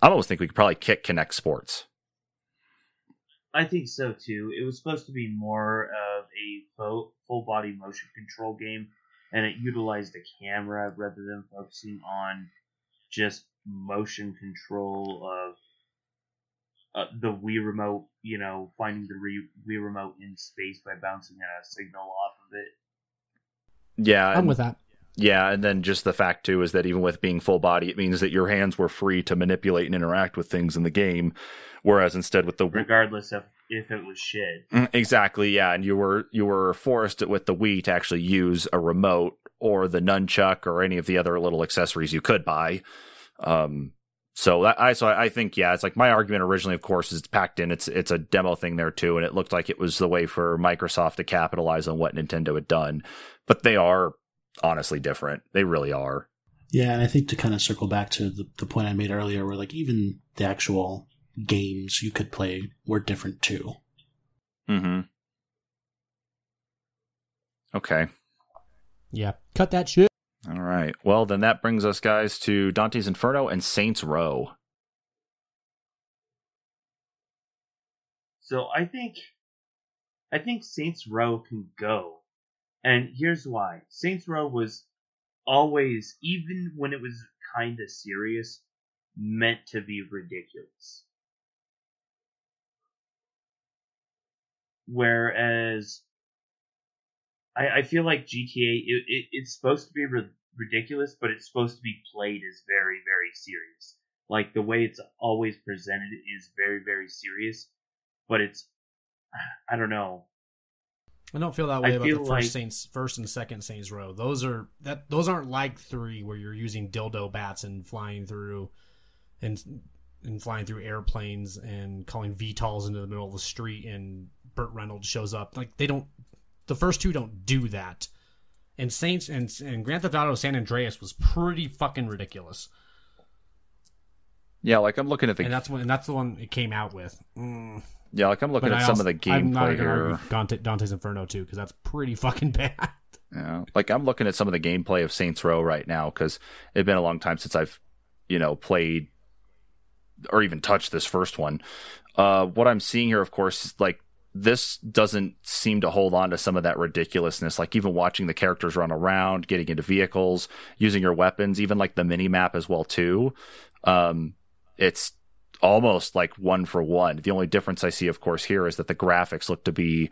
I almost think we could probably kick Kinect Sports. I think so too. It was supposed to be more of a full, full body motion control game, and it utilized a camera rather than focusing on just motion control of uh, the Wii remote, you know, finding the Wii remote in space by bouncing a signal off of it. Yeah, I'm with that. Yeah, and then just the fact too is that even with being full body, it means that your hands were free to manipulate and interact with things in the game, whereas instead with the regardless of if it was shit. Mm, exactly, yeah, and you were you were forced with the Wii to actually use a remote or the nunchuck or any of the other little accessories you could buy. Um, so that, I so I think yeah, it's like my argument originally, of course, is it's packed in. It's it's a demo thing there too, and it looked like it was the way for Microsoft to capitalize on what Nintendo had done. But they are honestly different. They really are. Yeah, and I think to kind of circle back to the, the point I made earlier, where like even the actual games you could play were different too. Mm-hmm. Okay. Yeah. Cut that shit. All right. Well, then that brings us, guys, to Dante's Inferno and Saints Row. So I think, I think Saints Row can go, and here's why. Saints Row was always, even when it was kind of serious, meant to be ridiculous. Whereas I, I feel like GTA it, it, it's supposed to be ri- ridiculous, but it's supposed to be played as very very serious. Like the way it's always presented is very very serious, but it's I don't know. I don't feel that way I about the first like- Saints, first and second Saints Row. Those are that those aren't like three where you're using dildo bats and flying through, and and flying through airplanes and calling VTOLs into the middle of the street and Burt Reynolds shows up. Like they don't. The first two don't do that. And Saints and and Grand Theft Auto San Andreas was pretty fucking ridiculous. Yeah, like I'm looking at the And that's when and that's the one it came out with. Mm. yeah, like I'm looking But at I some also- of the gameplay here. Dante, Dante's Inferno too because that's pretty fucking bad. Yeah, like I'm looking at some of the gameplay of Saints Row right now because it's been a long time since I've, you know, played or even touch this first one. Uh, what I'm seeing here, of course, like this doesn't seem to hold on to some of that ridiculousness. Like even watching the characters run around, getting into vehicles, using your weapons, even like the mini map as well too. Um, it's almost like one for one. The only difference I see, of course, here is that the graphics look to be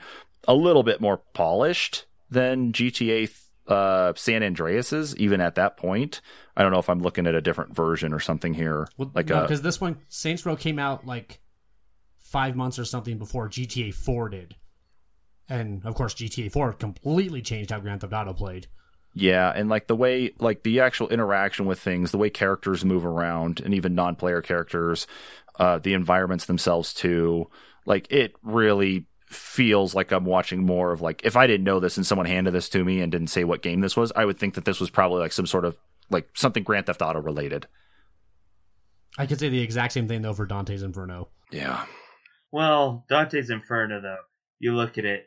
a little bit more polished than GTA uh, San Andreas's, even at that point. I don't know if I'm looking at a different version or something here. Well, like no, because this one Saints Row came out like five months or something before GTA Four did, and of course GTA Four completely changed how Grand Theft Auto played. Yeah, and like the way like the actual interaction with things, the way characters move around and even non-player characters, uh the environments themselves too. Like it really feels like I'm watching more of like if I didn't know this and someone handed this to me and didn't say what game this was, I would think that this was probably like some sort of like something Grand Theft Auto related. I could say the exact same thing though for Dante's Inferno. Yeah. Well, Dante's Inferno, though, you look at it,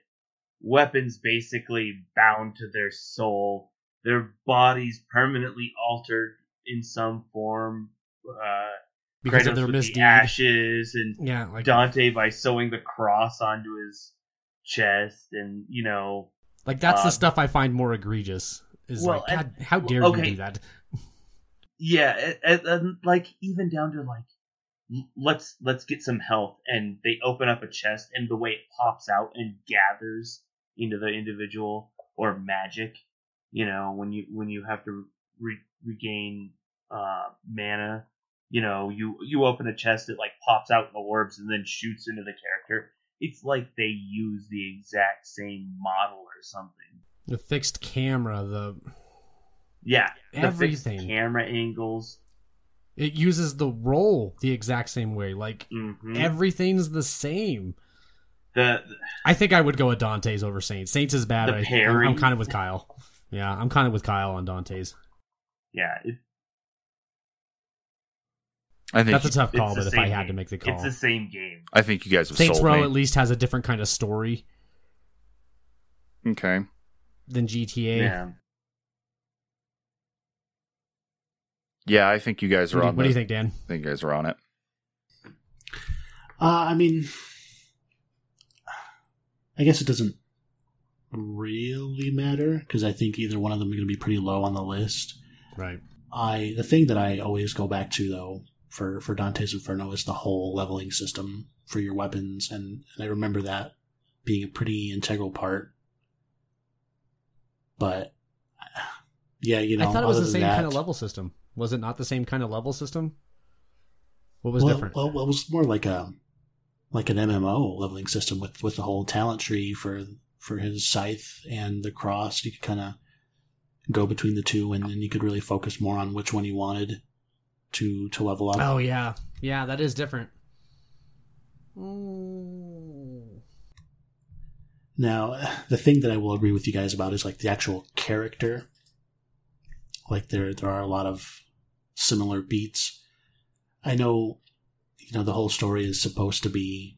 weapons basically bound to their soul, their bodies permanently altered in some form. Uh, because Kratos of their with the ashes and Yeah, like Dante by sewing the cross onto his chest, and you know, like that's uh, the stuff I find more egregious. Is well, like, and- how dare okay. you do that? yeah, and, and like even down to like, let's let's get some health, and they open up a chest, and the way it pops out and gathers into the individual or magic, you know, when you when you have to re- regain uh, mana, you know, you you open a chest, it like pops out in orbs and then shoots into the character. It's like they use the exact same model or something. The fixed camera, the Yeah, the fixed Everything. camera angles. it uses the roll the exact same way. Like hmm everything's the same. the I think I would go with Dante's over Saints. Saints is bad. The I, I'm. I'm kind of with Kyle. Yeah, I'm kind of with Kyle on Dante's. yeah, it, I think That's a tough call, but if I had game. to make the call, it's the same game. I think you guys have Saints sold Row me. at least has a different kind of story Okay. Than GTA. Yeah, Yeah, I think you guys What, are do you, on. what do you think, Dan? I think you guys are on it. Uh, I mean, I guess it doesn't really matter because I think either one of them are going to be pretty low on the list. Right. I the thing that I always go back to though for for Dante's Inferno is the whole leveling system for your weapons, and, and I remember that being a pretty integral part. But yeah, you know, I thought it was the same that- kind of level system. Was it not the same kind of level system? What was well, different? Well, well, it was more like a like an MMO leveling system with with the whole talent tree for for his scythe and the cross. You could kind of go between the two, and then you could really focus more on which one you wanted to to level up. oh yeah, yeah, that is different. Mm. Now, the thing that I will agree with you guys about is like the actual character. Like there, there are a lot of similar beats. I know, you know, the whole story is supposed to be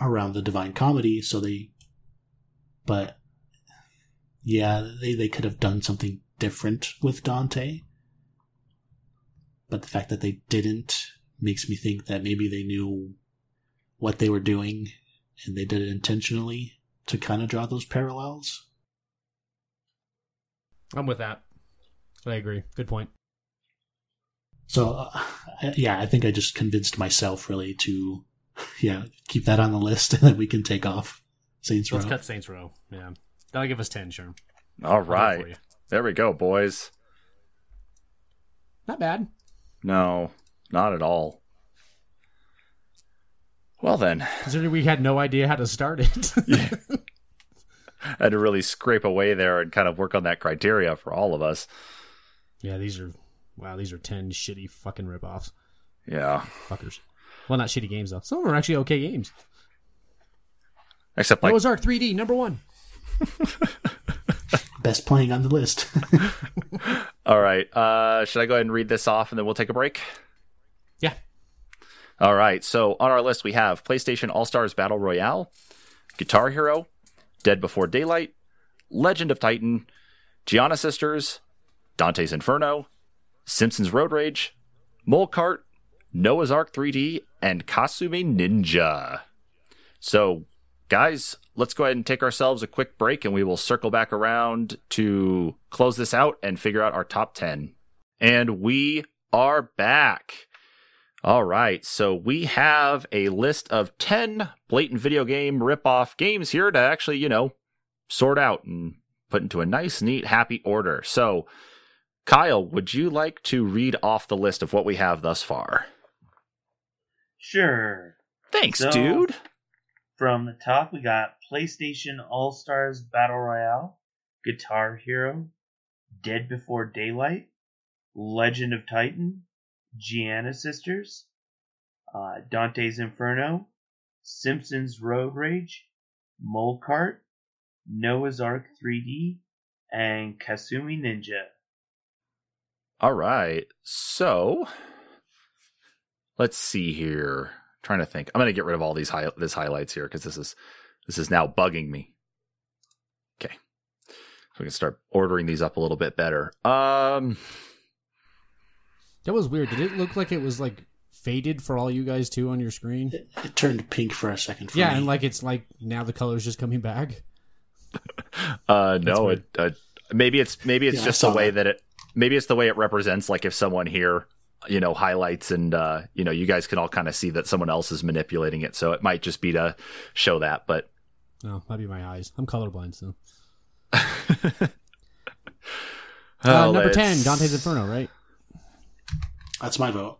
around the Divine Comedy, so they, but yeah, they they could have done something different with Dante. But the fact that they didn't makes me think that maybe they knew what they were doing and they did it intentionally to kind of draw those parallels. I'm with that. I agree. Good point. So, uh, yeah, I think I just convinced myself really to, yeah, keep that on the list and then we can take off Saints Row. Let's cut Saints Row. Yeah, that'll give us ten. Sure. All I'll do it for right. you. There we go, boys. Not bad. No, not at all. Well then, Considering we had no idea how to start it. I had to really scrape away there and kind of work on that criteria for all of us. yeah, these are wow. These are ten shitty fucking ripoffs. Yeah. Fuckers. Well, not shitty games though. Some of them are actually okay games. Except like Noah's Ark 3D number one. Best playing on the list. All right. Uh, should I go ahead and read this off and then we'll take a break? Yeah. All right. So on our list, we have PlayStation All Stars Battle Royale, Guitar Hero, Dead Before Daylight, Legend of Titan, Giana Sisters, Dante's Inferno, Simpsons Road Rage, Mole Kart, Noah's Ark 3D, and Kasumi Ninja. So, guys, let's go ahead and take ourselves a quick break and we will circle back around to close this out and figure out our top 10. And we are back. All right, so we have a list of 10 blatant video game rip-off games here to actually, you know, sort out and put into a nice, neat, happy order. So, Kyle, would you like to read off the list of what we have thus far? Sure. Thanks, So- dude. From the top, we got PlayStation All Stars Battle Royale, Guitar Hero, Dead Before Daylight, Legend of Titan, Giana Sisters, uh, Dante's Inferno, Simpsons Road Rage, Mole Kart, Noah's Ark 3D, and Kasumi Ninja. All right. So let's see here. trying to think. I'm going to get rid of all these high, this highlights here because this is this is now bugging me. Okay. we can start ordering these up a little bit better. Um, That was weird. Did it look like it was like faded for all you guys too on your screen? It, it turned pink for a second for yeah, me. and like it's like now the color's just coming back. uh, no, it, uh, maybe it's maybe it's Yeah, just the way that. that it maybe it's the way it represents. Like if someone here, you know, highlights and uh, you know, you guys can all kind of see that someone else is manipulating it. So it might just be to show that, but No, that'd be my eyes. I'm colorblind, so. Oh, Uh, number let's- ten, Dante's Inferno, right? That's my vote.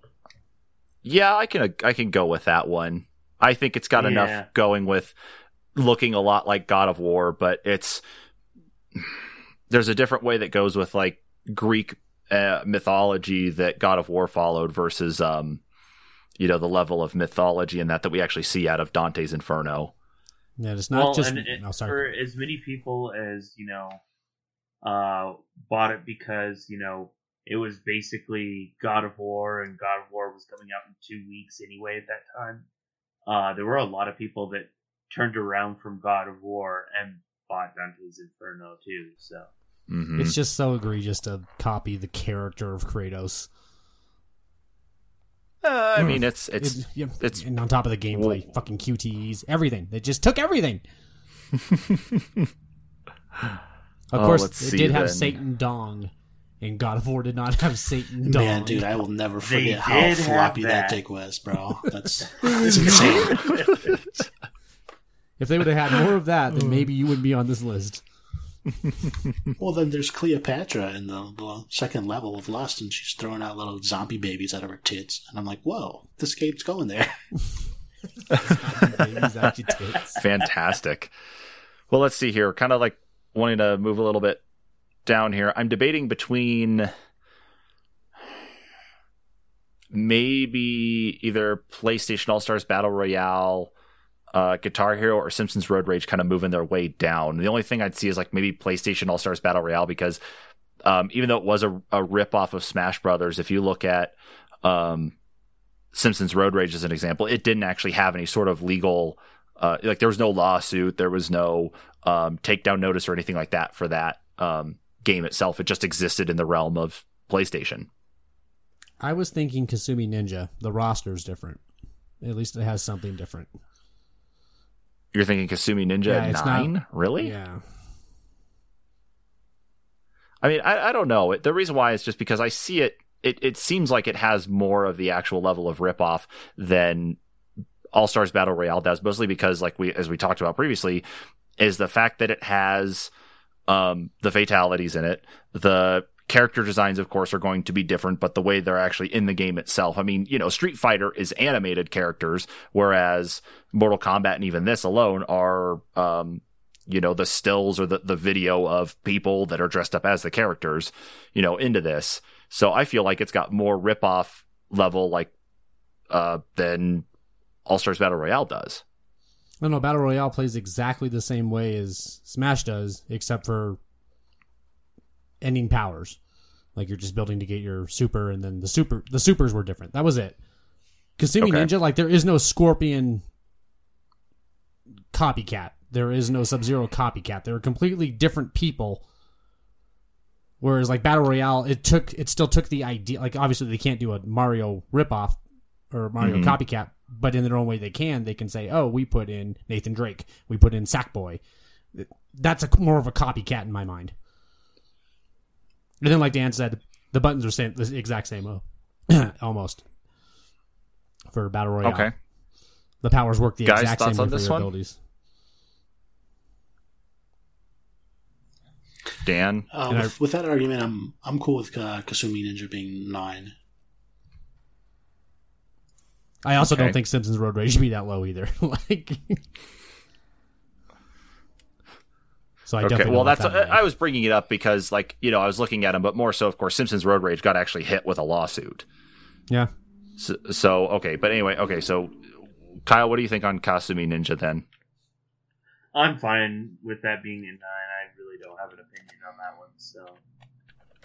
Yeah, I can I can go with that one. I think it's got Yeah. enough going with looking a lot like God of War, but it's there's a different way that goes with like Greek uh, mythology that God of War followed versus um you know the level of mythology and that that we actually see out of Dante's Inferno. Yeah, it's not well, just. it, oh, sorry. for as many people as you know, uh, bought it because you know it was basically God of War, and God of War was coming out in two weeks anyway at that time. Uh, there were a lot of people that turned around from God of War and bought Dante's Inferno too. So Mhm. It's just so egregious to copy the character of Kratos. Uh, I mean, it's it's It- yeah, it's- and on top of the gameplay, fucking QTEs, everything. They just took everything. Of Oh, course, let's it see did have. Satan Dong, and God of War did not have Satan Dong. Man, dude, I will never forget how floppy that. that. dick was, bro. That's, that's insane. If they would have had more of that, then maybe you wouldn't be on this list. Well, then there's Cleopatra in the, the second level of Lust, and she's throwing out little zombie babies out of her tits. And I'm like, whoa, this game's going there. Babies out your tits. fantastic. Well, let's see here. Kind of like wanting to move a little bit down here. I'm debating between maybe either PlayStation All Stars Battle Royale, uh, Guitar Hero, or Simpsons Road Rage kind of moving their way down. The only thing I'd see is like maybe PlayStation All Stars Battle Royale because um, even though it was a, a rip off of Smash Brothers, if you look at um, Simpsons Road Rage as an example, it didn't actually have any sort of legal, uh, like there was no lawsuit, there was no um, takedown notice or anything like that for that um, game itself. It just existed in the realm of PlayStation. I was thinking Kasumi Ninja. The roster is different. At least it has something different. You're thinking Kasumi Ninja Yeah, it's not- Nine, really? Yeah. I mean, I, I don't know. It- The reason why is just because I see it, it. It seems like it has more of the actual level of ripoff than All Stars Battle Royale does. Mostly because, like we as we talked about previously, is the fact that it has um, the fatalities in it. The character designs, of course, are going to be different, but the way they're actually in the game itself. I mean, you know, Street Fighter is animated characters, whereas Mortal Kombat and even this alone are um, you know the stills or the, the video of people that are dressed up as the characters you know into this so i feel like it's got more rip-off level like uh than all stars battle royale does No, know. Battle Royale plays exactly the same way as Smash does, except for ending powers. Like you're just building to get your super, and then the super, the supers were different. That was it. Kasumi Okay. Ninja, like there is no Scorpion copycat. There is no Sub Zero copycat. They're completely different people. Whereas like Battle Royale, it took, it still took the idea. Like obviously they can't do a Mario ripoff or Mario Mhm. copycat, but in their own way they can. They can say, "Oh, we put in Nathan Drake, we put in Sackboy." That's a more of a copycat in my mind. And then, like Dan said, the buttons are same, the exact same, oh, almost for battle royale. okay the powers work the Guys, exact thoughts same way on for this your one? abilities. dan Uh, And with, with that argument, I'm I'm cool with uh, Kasumi Ninja being nine. I also Okay. don't think Simpsons Road Rage should be that low either. like, so I okay definitely well that's that I, I was bringing it up because like you know i was looking at him, but more so of course simpsons road rage got actually hit with a lawsuit yeah. so, so okay but anyway okay so kyle what do you think on kasumi ninja then I'm fine with that being a nine. I really don't have an opinion on that one. So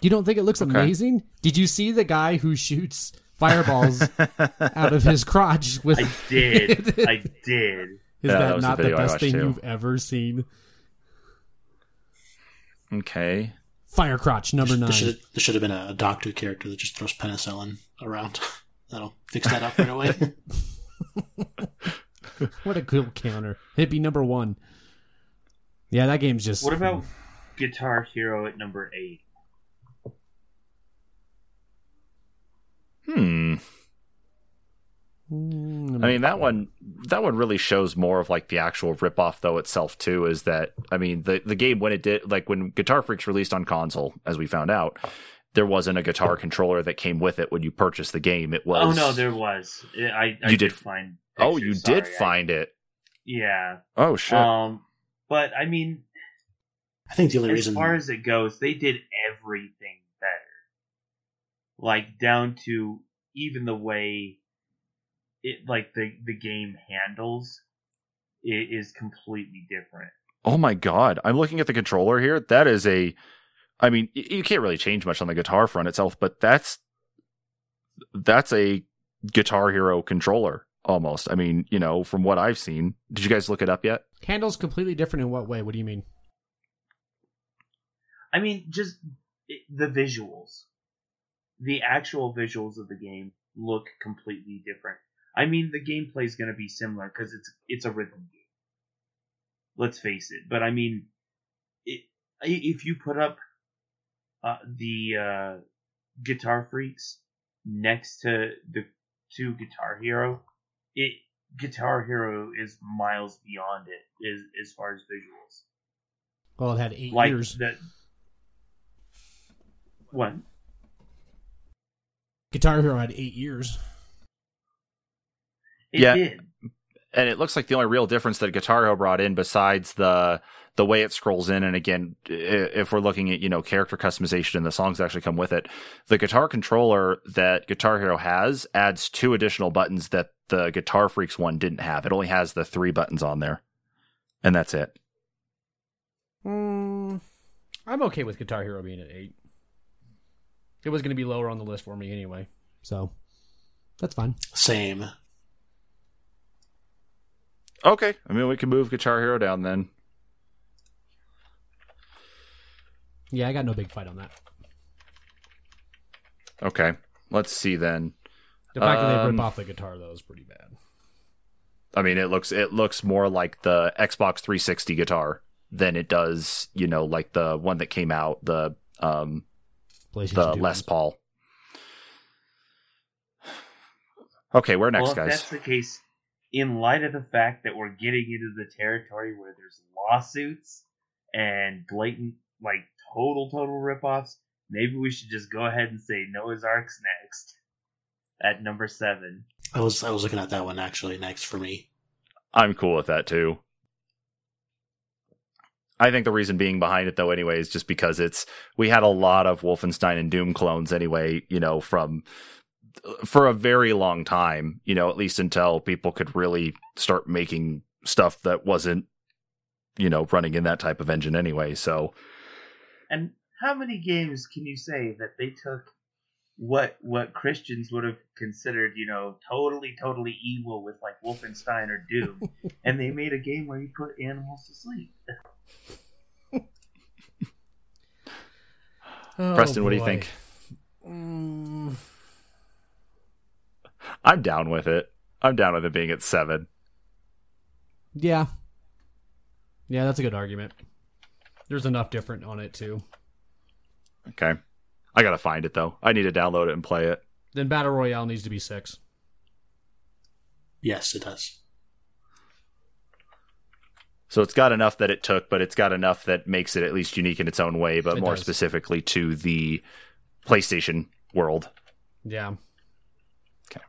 You don't think it looks Okay. amazing? Did you see the guy who shoots fireballs out of his crotch with? I did. I did. Is Yeah, that that was the not the best thing too. you've ever seen? Okay. Fire crotch number nine. There should, there should have been a, a doctor character that just throws penicillin around. That'll fix that up right away. What a cool counter. Hippie number one. Yeah, that game's just. What about Guitar Hero at number eight? Hmm. Mm, I mean that one that one really shows more of like the actual ripoff though itself too is that I mean the the game when it did like when Guitar Freaks released on console as we found out there wasn't a guitar controller that came with it when you purchased the game it was Oh no, there was. I, I You did, did- find. Oh you sorry, did I- find it yeah. Oh shit Um, but I mean, I think the only as reason far as it goes, they did everything better. Like down to even the way it, like the the game handles, it is completely different. Oh my god I'm looking at the controller here that is a I mean you can't really change much on the guitar front itself but that's that's a Guitar Hero controller almost I mean you know from what I've seen did you guys look it up yet Handle's completely different in what way? What do you mean? I mean, just it, the visuals, the actual visuals of the game look completely different. I mean, the gameplay is going to be similar because it's it's a rhythm game. Let's face it. But I mean, it, if you put up uh, the uh, Guitar Freaks next to the to Guitar Hero, it Guitar Hero is miles beyond it as as far as visuals. Well, it had eight Like years. that. What? Guitar Hero had eight years. It Yeah. did. and it looks like the only real difference that Guitar Hero brought in, besides the the way it scrolls in, and again, if we're looking at you know character customization and the songs that actually come with it, the guitar controller that Guitar Hero has adds two additional buttons that the Guitar Freaks one didn't have. It only has the three buttons on there, and that's it. Mm, I'm okay with Guitar Hero being at eight. It was going to be lower on the list for me anyway, so that's fine. same. Okay, I mean we can move Guitar Hero down then. Yeah, I got no big fight on that. Okay, let's see then. The fact that they Um, rip off the guitar though is pretty bad. I mean, it looks it looks more like the Xbox 360 guitar than it does, you know, like the one that came out, the um PlayStation the 2 Les ones. Paul. Okay, where next, well, guys? that's the case, in light of the fact that we're getting into the territory where there's lawsuits and blatant, like total, total ripoffs, maybe we should just go ahead and say Noah's Ark's next at number seven. I was I was looking at that one actually next for me. I'm cool with that too. I think the reason being behind it though anyway is just because it's we had a lot of Wolfenstein and Doom clones anyway, you know, from for a very long time, you know, at least until people could really start making stuff that wasn't you know, running in that type of engine anyway. So, And how many games can you say that they took what what Christians would have considered, you know, totally, totally evil with like Wolfenstein or Doom, and they made a game where you put animals to sleep? Oh, Preston, what do you think? Mm, I'm down with it. I'm down with it being at 7. yeah, yeah, that's a good argument. There's enough different on it too. Okay. I got to find it though. I need to download it and play it. Then Battle Royale needs to be six. Yes, it does. So it's got enough that it took, but it's got enough that makes it at least unique in its own way, but It more does. specifically to the PlayStation world. Yeah. Okay.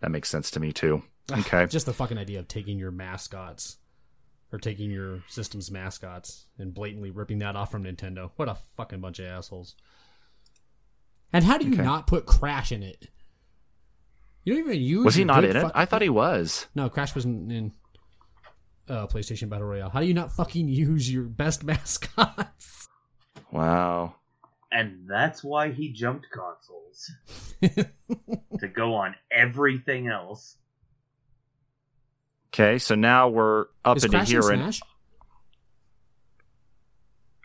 That makes sense to me too. Okay. Just the fucking idea of taking your mascots or taking your system's mascots and blatantly ripping that off from Nintendo. What a fucking bunch of assholes. And how do you Okay. not put Crash in it? You don't even use Was he not in it? I thought he was. No, Crash wasn't in uh, PlayStation Battle Royale. How do you not fucking use your best mascots? Wow. And that's why he jumped consoles to go on everything else. Okay, so now we're up Is into Crash here and Smash?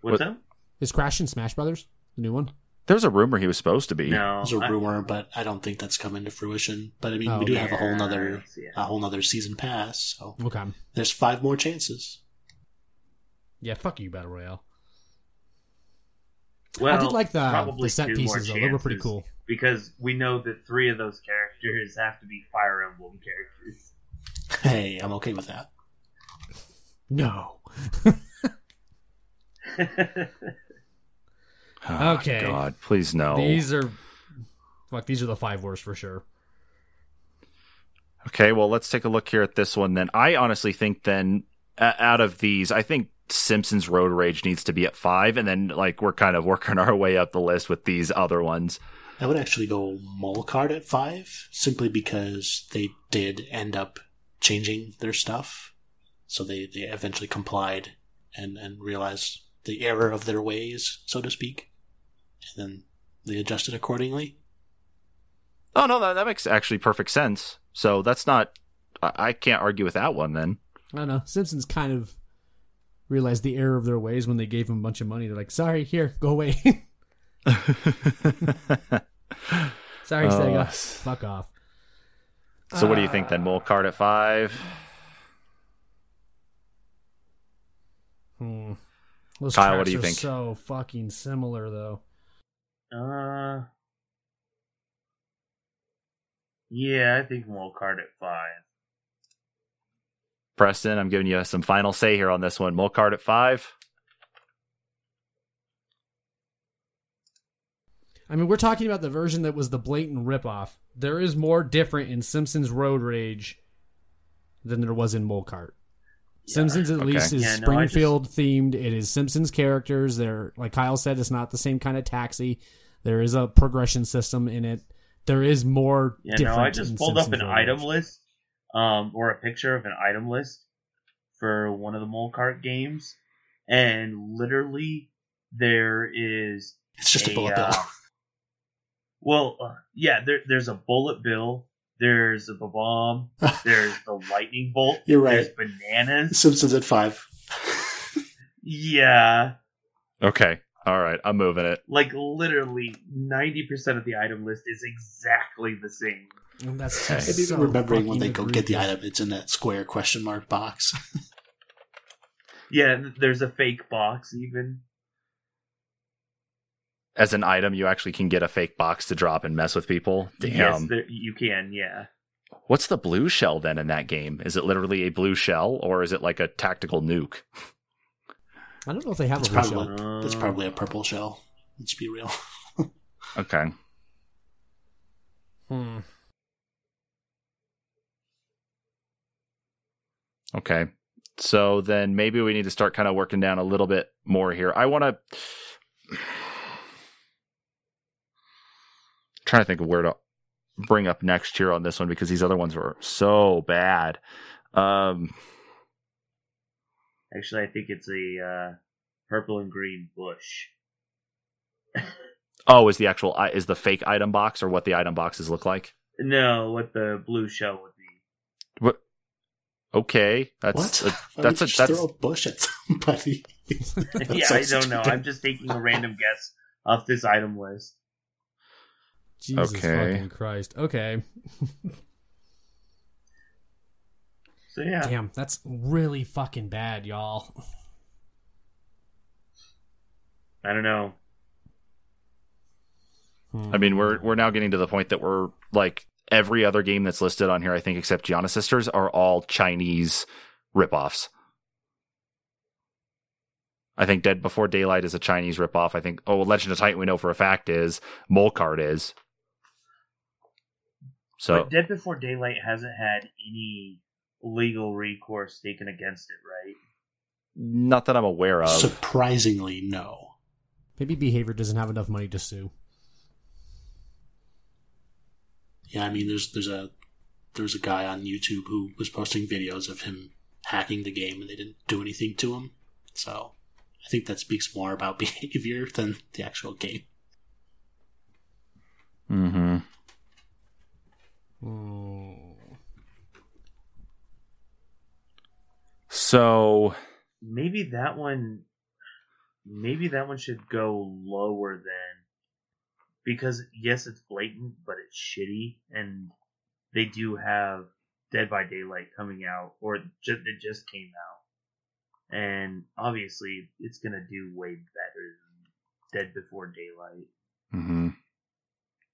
What's What- up? Is Crash in Smash Brothers the new one? There's a rumor he was supposed to be. No, It's a I- rumor, but I don't think that's coming to fruition. But I mean, Oh, we do okay. have a whole Yeah, nother yeah. a whole nother season pass, so Okay. there's five more chances. Yeah, fuck you, Battle Royale. Well, I did like the, probably the set pieces though; they were pretty cool. because we know that three of those characters have to be Fire Emblem characters. Hey, I'm okay with that. No. Oh, Okay. God, please no. These are fuck. These are the five worst for sure. Okay, well, let's take a look here at this one then. I honestly think then, uh, out of these, I think Simpsons Road Rage needs to be at five, and then like we're kind of working our way up the list with these other ones. I would actually go Mole Kart at five, simply because they did end up changing their stuff. So they, they eventually complied and, and realized the error of their ways, so to speak. And then they adjust it accordingly. Oh no, that, that makes actually perfect sense. So that's not. I, I can't argue with that one then. I don't know. Simpsons kind of realized the error of their ways when they gave him a bunch of money. They're like, "Sorry, here, go away." Sorry, Oh, Sega. s- Fuck off. so what do you think then? Mole Kart at five. Hmm. Those Kyle, what do you think? So fucking similar, though. Uh, yeah, I think Mole Kart at five. Preston, I'm giving you some final say here on this one. Mole Kart at five. I mean, we're talking about the version that was the blatant ripoff. There is more different in Simpsons Road Rage than there was in Mole Kart. Simpsons at Okay. least is Yeah, no, I just- Springfield themed. It is Simpsons characters. They're like Kyle said, it's not the same kind of taxi. There is a progression system in it. There is more. Yeah, no, different I just in pulled up Simpsons an Road item list, um, or a picture of an item list for one of the Mole Kart games, and literally there is It's just a, bullet uh, bill. well, uh, yeah, there, there's a bullet bill. There's a bomb. There's the lightning bolt. You're right. There's bananas. Simpsons at five. Yeah, Okay. All right. I'm moving it. like literally ninety percent of the item list is exactly the same. And that's Okay. just Maybe so remembering when they go get the item, it's in that square question mark box. Yeah, there's a fake box even. As an item, you actually can get a fake box to drop and mess with people. Damn. Yes, there, you can. Yeah. What's the blue shell then in that game? Is it literally a blue shell or is it like a tactical nuke? I don't know if they have It's a blue probably shell. that's probably a purple shell. Let's be real. Okay. Hmm. Okay. So then maybe we need to start kind of working down a little bit more here. I want to trying to think of where to bring up next here on this one because these other ones were so bad. Um Actually, I think it's a uh, purple and green bush. oh, is the actual is the fake item box or what the item boxes look like? No, what the blue shell would be. What Okay, that's what? a, Why that's would a just that's throw a bush at somebody. Yeah, so I don't know. I'm just taking a random guess off this item list. Jesus Okay. fucking Christ. Okay. So yeah, Damn, that's really fucking bad, y'all. I don't know. I mean, we're we're now getting to the point that we're like every other game that's listed on here, I think, except Giana Sisters, are all Chinese ripoffs. I think Dead Before Daylight is a Chinese ripoff. I think oh, Legend of Titan we know for a fact is Mole Kart is. So but Dead Before Daylight hasn't had any legal recourse taken against it, right? not that I'm aware of. Surprisingly, no. Maybe Behaviour doesn't have enough money to sue. Yeah, I mean, there's there's a there's a guy on YouTube who was posting videos of him hacking the game, and they didn't do anything to him. So I think that speaks more about behavior than the actual game. mm-hmm. Hmm. So Maybe that one maybe that one should go lower than because yes, it's blatant, but it's shitty, and they do have Dead by Daylight coming out, or just, it just came out, and obviously it's gonna do way better than Dead Before Daylight. Mm-hmm.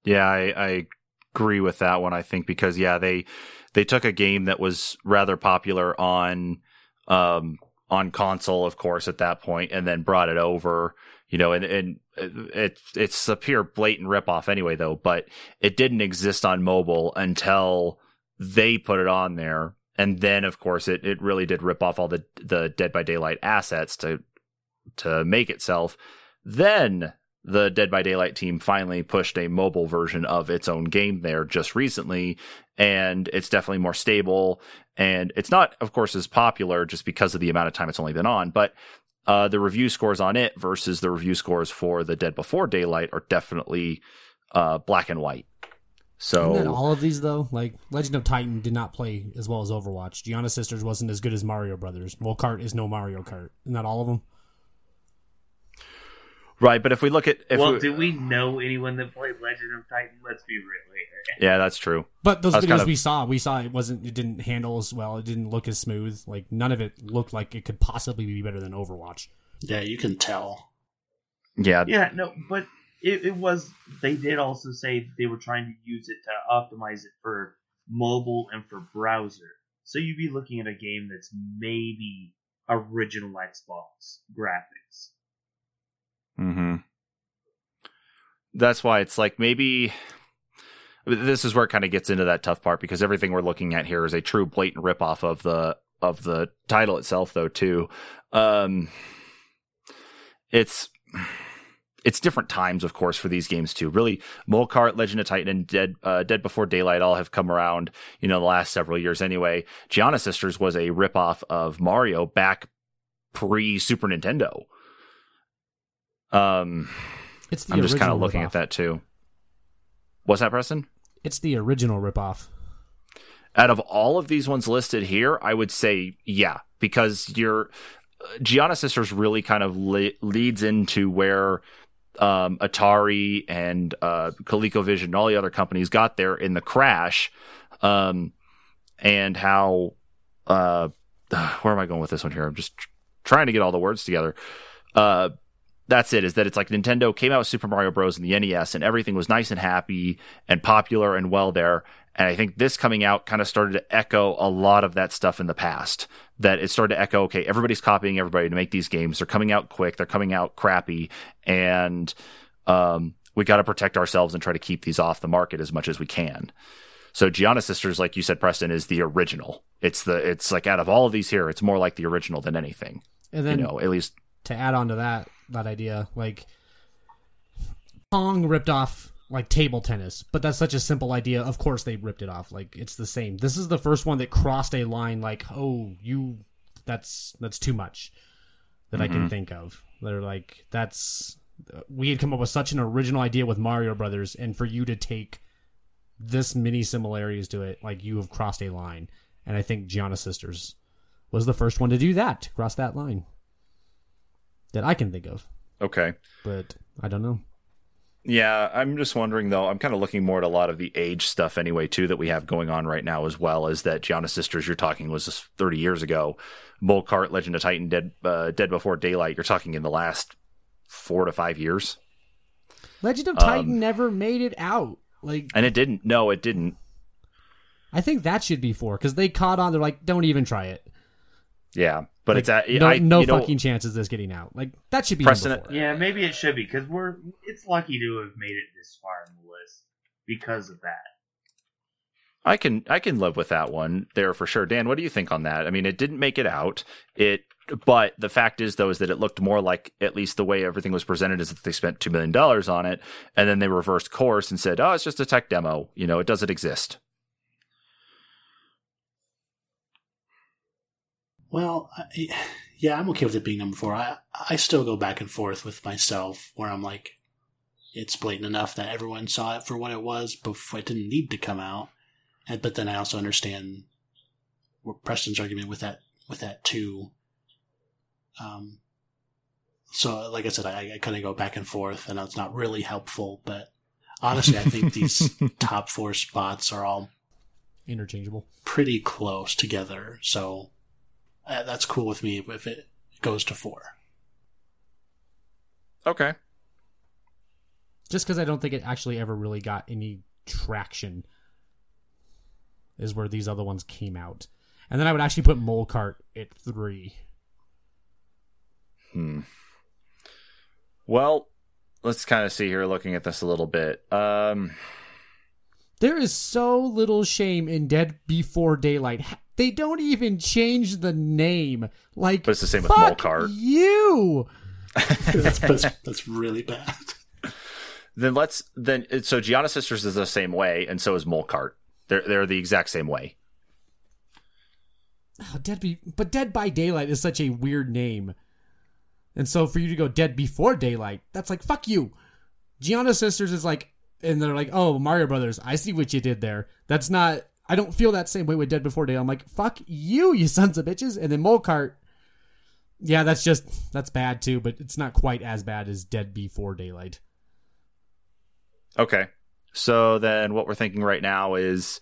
Yeah, I, I agree with that one. I think because yeah, they they took a game that was rather popular on um, on console, of course, at that point, and then brought it over. You know, and and it it's a pure blatant ripoff anyway, though. But it didn't exist on mobile until they put it on there, and then of course it it really did rip off all the the Dead by Daylight assets to to make itself. Then the Dead by Daylight team finally pushed a mobile version of its own game there just recently, and it's definitely more stable. And it's not, of course, as popular just because of the amount of time it's only been on, but uh, the review scores on it versus the review scores for the Dead Before Daylight are definitely uh, black and white. So all of these though, like Legend of Titan did not play as well as Overwatch. Giana Sisters wasn't as good as Mario Brothers. Mole Kart is no Mario Kart. Isn't all of them? Right, but if we look at if well, we, do we know anyone that played Legend of Titan? Let's be real here. yeah, that's true. But those I videos kind of- we saw, we saw it wasn't. It didn't handle as well. It didn't look as smooth. Like none of it looked like it could possibly be better than Overwatch. Yeah, you can tell. Yeah, Yeah, no, but it, it was. They did also say they were trying to use it to optimize it for mobile and for browser. So you'd be looking at a game that's maybe original Xbox graphics. Hmm That's why it's like maybe this is where it kind of gets into that tough part because everything we're looking at here is a true blatant ripoff of the of the title itself, though. Too, um, it's it's different times, of course, for these games too. Really, Mole Kart, Legend of Titan, and Dead uh, Dead Before Daylight all have come around, you know, the last several years. Anyway, Giana Sisters was a ripoff of Mario back pre Super Nintendo. Um, It's the I'm just kind of looking ripoff. at that too. What's that, Preston? It's the original ripoff. Out of all of these ones listed here, I would say yeah, because your Giana Sisters really kind of le- leads into where um, Atari and uh, ColecoVision and all the other companies got there in the crash, um, and how uh, where am I going with this one here? I'm just tr- trying to get all the words together. Uh, that's it. Is that it's like Nintendo came out with Super Mario Bros. and the NES, and everything was nice and happy and popular and well there. And I think this coming out kind of started to echo a lot of that stuff in the past. That it started to echo, okay, everybody's copying everybody to make these games. They're coming out quick, they're coming out crappy, and um, we got to protect ourselves and try to keep these off the market as much as we can. So Giana Sisters, like you said, Preston, is the original. It's the it's like out of all of these here, it's more like the original than anything. And then you know, at least to add on to that that idea, like Pong ripped off like table tennis, but that's such a simple idea. Of course they ripped it off. Like it's the same. This is the first one that crossed a line like, "Oh, you that's that's too much." That I can mm-hmm. think of. They're like that's we had come up with such an original idea with Mario Brothers and for you to take this many similarities to it, like you have crossed a line. And I think Giana Sisters was the first one to do that, to cross that line. That I can think of. okay. But I don't know. Yeah, I'm just wondering though. I'm kind of looking more at a lot of the age stuff anyway too that we have going on right now as well as that Giana Sisters you're talking was just 30 years ago. Mole Kart, Legend of Titan, Dead uh, Dead Before Daylight. You're talking in the last four to five years, Legend of Um, Titan never made it out. Like and it didn't. No, it didn't. I think that should be four because they caught on. They're like, don't even try it. Yeah, but Like, it's at, no, I, no you know, fucking chance of this getting out. Like that should be Preston- number. Yeah, maybe it should be because we're. It's lucky to have made it this far in the list because of that. I can I can live with that one there for sure. Dan, what do you think on that? I mean, it didn't make it out. It but the fact is though is that it looked more like at least the way everything was presented is that they spent 2 million dollars on it and then they reversed course and said, "Oh, it's just a tech demo. You know, it doesn't exist." Well, I, yeah, I'm okay with it being number four. I I still go back and forth with myself where I'm like, it's blatant enough that everyone saw it for what it was before it didn't need to come out. And, but then I also understand what Preston's argument with that with that too. Um, so like I said, I, I kind of go back and forth, and it's not really helpful. But honestly, I think these top four spots are all Interchangeable. pretty close together. So uh, that's cool with me if it goes to four. Okay. Just because I don't think it actually ever really got any traction is where these other ones came out. And then I would actually put Mole Kart at three. Hmm. Well, let's kind of see here, looking at this a little bit. Um, There is so little shame in Dead Before Daylight. They don't even change the name. Like, But it's the same with fuck Mole Kart. You. that's, that's, that's really bad. then let's then so Giana Sisters is the same way, and so is Mole Kart. They're they're the exact same way. Oh, Dead be but Dead by Daylight is such a weird name. And so for you to go Dead Before Daylight, that's like fuck you. Giana Sisters is like and they're like, "Oh, Mario Brothers, I see what you did there." That's not I don't feel that same way with Dead Before Daylight. I'm like, "Fuck you, you sons of bitches." And then Mole Kart Yeah, that's just that's bad too, but it's not quite as bad as Dead Before Daylight. Okay. So then what we're thinking right now is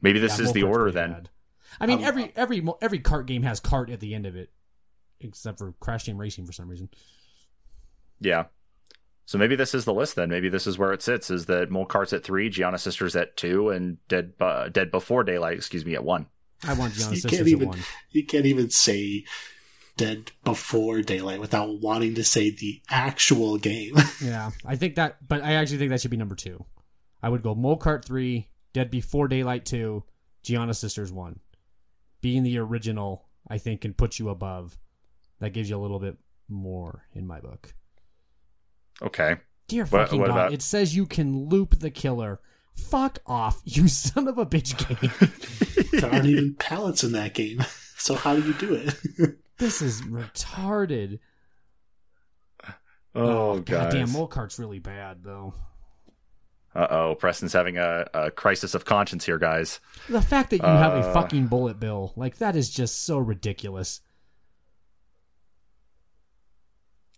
maybe this Yeah, is the order then. bad. I mean, Um, every every every cart game has cart at the end of it, except for Crash Team Racing for some reason. Yeah. So maybe this is the list then. Maybe this is where it sits is that Mole Kart's at 3, Giana Sisters at 2 and Dead uh, Dead Before Daylight, excuse me, at 1. I want Giana You Sisters can't at even- one. You can't even say dead before daylight without wanting to say the actual game. Yeah, I think that, but I actually think that should be number two. I would go Mole Kart three, Dead Before Daylight two, Giana Sisters one. Being the original, I think, can put you above. That gives you a little bit more in my book. Okay. Dear What- fucking what god, about- it says you can loop the killer. Fuck off, you son of a bitch game. there aren't even pallets in that game. So how do you do it? this is retarded. Oh, God. Damn, guys. Mole Kart's really bad though. Uh-oh, Preston's having a, a crisis of conscience here, guys. The fact that you have a Uh. fucking bullet bill, like that is just so ridiculous.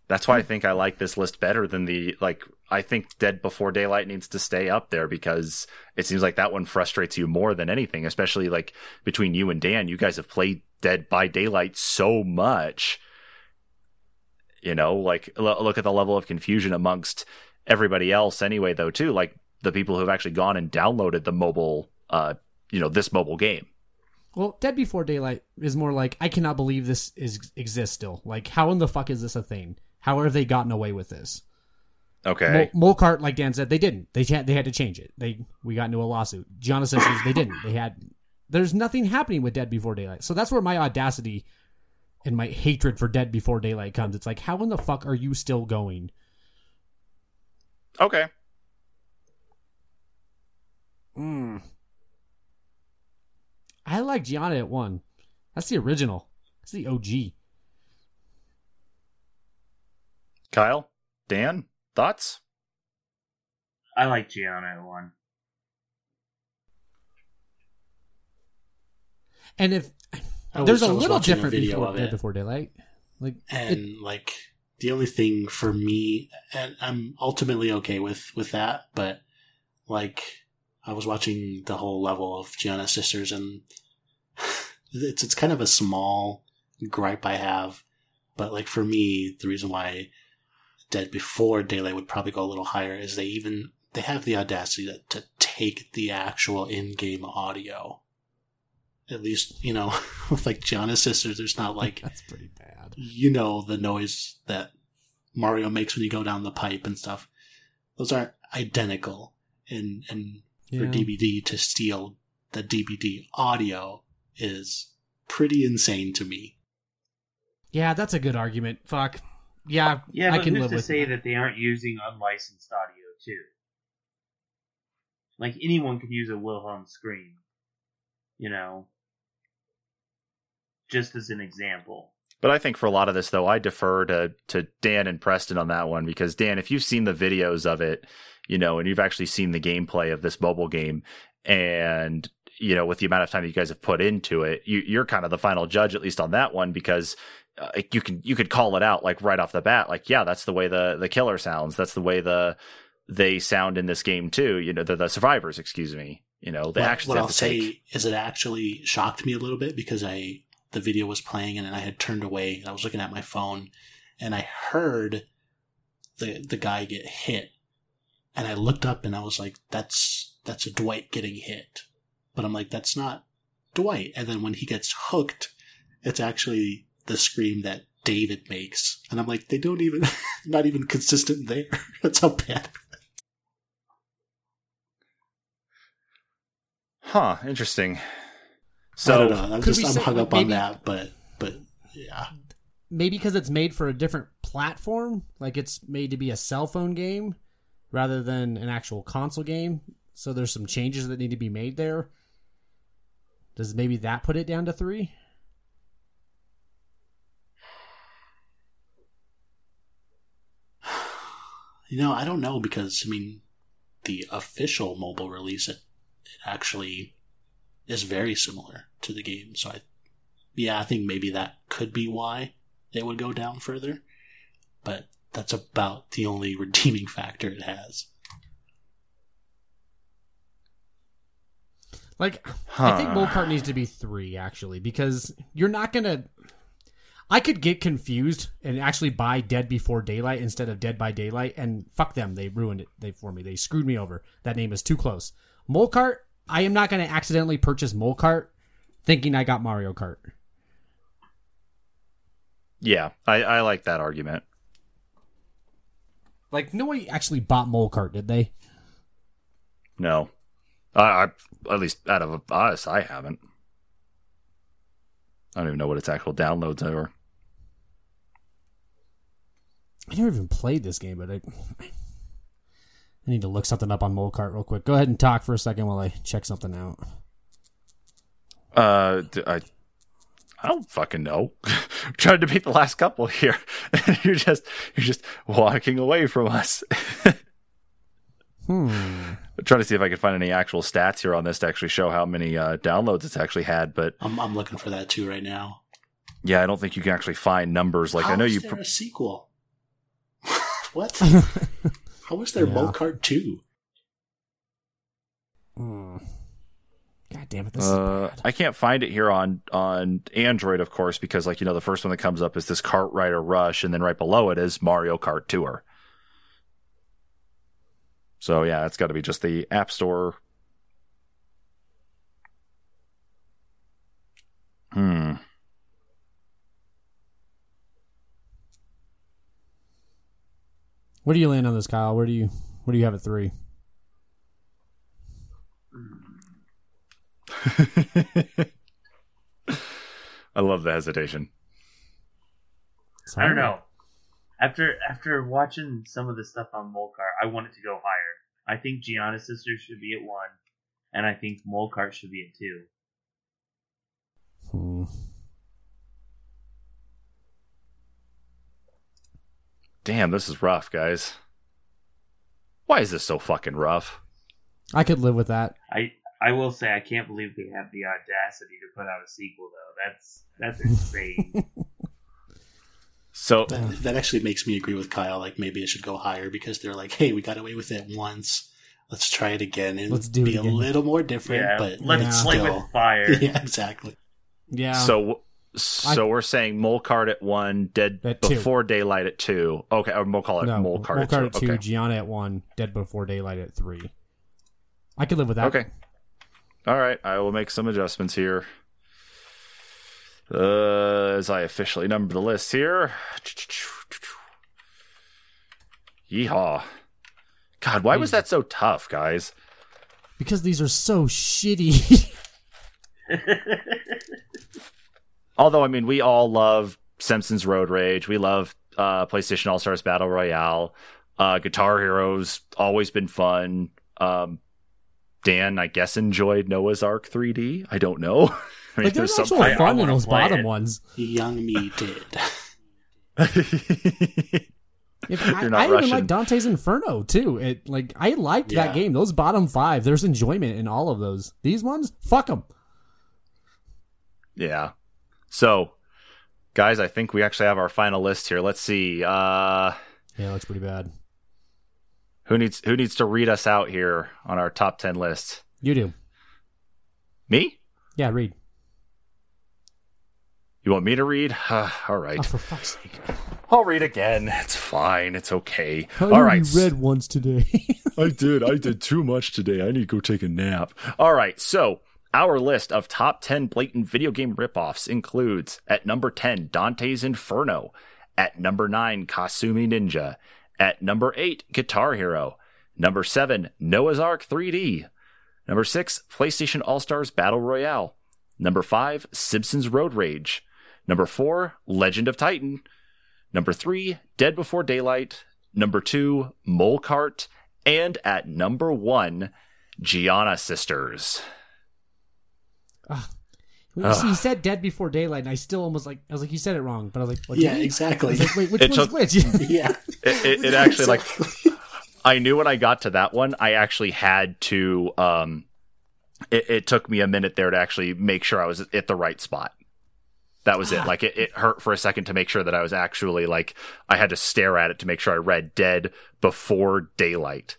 That's why I think I like this list better than the like I think Dead Before Daylight needs to stay up there because it seems like that one frustrates you more than anything, especially like between you and Dan, you guys have played Dead by Daylight so much. You know, like l- look at the level of confusion amongst everybody else anyway though too, like the people who've actually gone and downloaded the mobile uh you know, this mobile game. Well, Dead Before Daylight is more like I cannot believe this is exists still. Like, how in the fuck is this a thing? How have they gotten away with this? Okay. Mole, Mole like Dan said, they didn't. They they had to change it. They we got into a lawsuit. Giana Sisters, they didn't. They had. There's nothing happening with Dead Before Daylight. So that's where my audacity and my hatred for Dead Before Daylight comes. It's like, how in the fuck are you still going? Okay. Mm. I like Giana at one. That's the original. That's the OG. Kyle, Dan, thoughts? I like Giana at one. And if I there's was- a I was little watching a different video before of Dead it. Before Daylight, like and it- like the only thing for me and i'm ultimately okay with with that but like i was watching the whole level of giana sisters and it's it's kind of a small gripe i have but like for me the reason why dead before daylight would probably go a little higher is they even they have the audacity to, to take the actual in-game audio at least you know with like giana sisters there's not like that's pretty bad. you know the noise that Mario makes when you go down the pipe and stuff. Those aren't identical. And and for DBD to steal the DBD audio is pretty insane to me. Yeah, that's a good argument. Fuck. Yeah, Yeah, I but can who's live to with say that. that they aren't using unlicensed audio too? Like anyone could use a Wilhelm scream, you know. Just as an example. But I think for a lot of this, though, I defer to to Dan and Preston on that one because Dan, if you've seen the videos of it, you know, and you've actually seen the gameplay of this mobile game, and you know, with the amount of time you guys have put into it, you, you're kind of the final judge, at least on that one, because uh, you can you could call it out like right off the bat like yeah that's the way the the killer sounds. That's the way the they sound in this game too you know the, the survivors excuse me you know the what, actions what have I'll say take. is it actually shocked me a little bit because I the video was playing and I had turned away and I was looking at my phone and I heard the the guy get hit. And I looked up and I was like that's that's a Dwight getting hit. But I'm like that's not Dwight. And then when he gets hooked it's actually the scream that David makes and I'm like they don't even not even consistent there that's how bad huh interesting I so don't know I'm just I'm say- hung up maybe- on that but but yeah maybe because it's made for a different platform, like it's made to be a cell phone game rather than an actual console game. So there's some changes that need to be made there. Does maybe that put it down to three? You know, I don't know because I mean, the official mobile release it, it actually is very similar to the game. So I, yeah, I think maybe that could be why it would go down further. But that's about the only redeeming factor it has. Like, I think Huh. Mole Kart needs to be three actually because you're not gonna. I could get confused and actually buy Dead Before Daylight instead of Dead by Daylight, and fuck them, they ruined it. They for me, they screwed me over. That name is too close. Mole Kart, I am not gonna accidentally purchase Mole Kart thinking I got Mario Kart. yeah I, I like that argument Like nobody actually bought Mole Kart, did they? no I, I at least out of us i haven't i don't even know what its actual downloads are I never even played this game, but I, I need to look something up on Mole Kart real quick. Go ahead and talk for a second while I check something out. Uh, d- I, I don't fucking know. I'm trying to beat the last couple here, and you're just you're just walking away from us. Hmm. I'm trying to see if I can find any actual stats here on this to actually show how many uh, downloads it's actually had. But I'm I'm looking for that too right now. yeah, I don't think you can actually find numbers. Like How I know is you. there Pr- a sequel? What? How is there Yeah. Mole Kart two? Hmm. God damn it! This uh, is bad. I can't find it here on on Android, of course, because like you know the first one that comes up is this Kart Rider Rush, and then right below it is Mario Kart Tour. So yeah, it's got to be just the App Store. Hmm. Where do you land on this, Kyle? Where do you where do you have it three? I love the hesitation. I don't know. After after watching some of the stuff on Mole Kart, I want it to go higher. I think Giana's sister should be at one, and I think Mole Kart should be at two. Hmm. Damn, this is rough, guys. Why is this so fucking rough? I could live with that. I I will say I can't believe they have the audacity to put out a sequel though. That's that's insane. So That, that actually makes me agree with Kyle. Like maybe it should go higher because they're like, hey, we got away with it once. Let's try it again and Let's do it be again. a little more different. yeah, but let's Yeah. it's play still, with fire. yeah, exactly. Yeah. so so we're saying Mole Kart at one, Dead At two. before daylight at two. Okay, or we'll call it no, Mole Cart Mole at Cart two. at two, Okay. Giana at one, Dead Before Daylight at three. I could live with that. Okay. All right, I will make some adjustments here. Uh, as I officially number the list here. Yeehaw. God, why was that so tough, guys? Because these are so shitty. Although, I mean, we all love Simpsons Road Rage. We love uh, PlayStation All Stars Battle Royale. Uh, Guitar Heroes always been fun. Um, Dan, I guess, enjoyed Noah's Ark 3D. I don't know. I mean, like there's there's some. I- I fun in those play bottom it. ones. Young me did. If, I, I even like Dante's Inferno too. It like I liked Yeah. that game. Those bottom five, there's enjoyment in all of those. These ones, fuck them. Yeah. So Guys, I think we actually have our final list here. Let's see. Uh, Yeah, it looks pretty bad. who needs who needs to read us out here on our top ten list? You do. Me? Yeah, read. You want me to read? All right. Oh, for fuck's sake. I'll read again. It's fine. It's okay. I All right. already read once today. I did. I did too much today. I need to go take a nap. All right. So, our list of top 10 blatant video game ripoffs includes at number 10, Dante's Inferno. At number 9, Kasumi Ninja. At number 8, Guitar Hero. Number 7, Noah's Ark 3D. Number 6, PlayStation All Stars Battle Royale. Number 5, Simpsons Road Rage. Number 4, Legend of Titan. Number 3, Dead Before Daylight. Number 2, Mole Kart. And at number 1, Giana Sisters. Well, you see, he said "Dead Before Daylight," and I still almost like I was like, "You said it wrong," but I was like, what, Yeah, did he? I exactly. was like, "Wait, which It one's took- which?" yeah. It, it, it actually, like, I knew when I got to that one, I actually had to, um, it, it took me a minute there to actually make sure I was at the right spot. That was it. Like it, it hurt for a second to make sure that I was actually like I had to stare at it to make sure I read dead before daylight.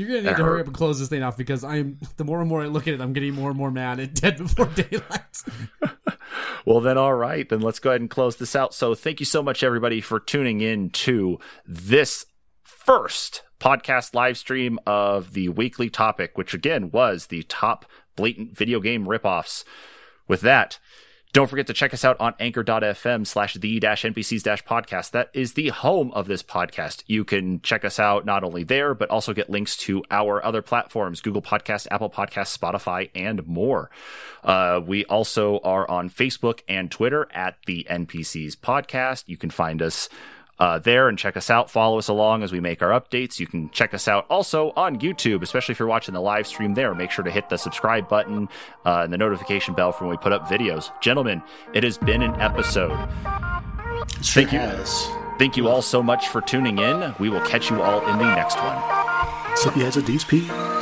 You're gonna need That to hurry hurt. up and close this thing off because I'm the more and more I look at it, I'm getting more and more mad at Dead Before Daylight. Well, then, all right, then let's go ahead and close this out. So, thank you so much, everybody, for tuning in to this first podcast live stream of the weekly topic, which again was the top blatant video game ripoffs. With that, don't forget to check us out on anchor.fm slash the dash NPCs dash podcast. That is the home of this podcast. You can check us out not only there, but also get links to our other platforms, Google Podcasts, Apple Podcasts, Spotify, and more. Uh, we also are on Facebook and Twitter at the NPCs podcast. You can find us uh, there and check us out. Follow us along as we make our updates. You can check us out also on YouTube, especially if you're watching the live stream there. Make sure to hit the subscribe button uh, and the notification bell for when we put up videos. Gentlemen, it has been an episode. Sure Thank you. has. Thank you all so much for tuning in. We will catch you all in the next one. So he has a DSP.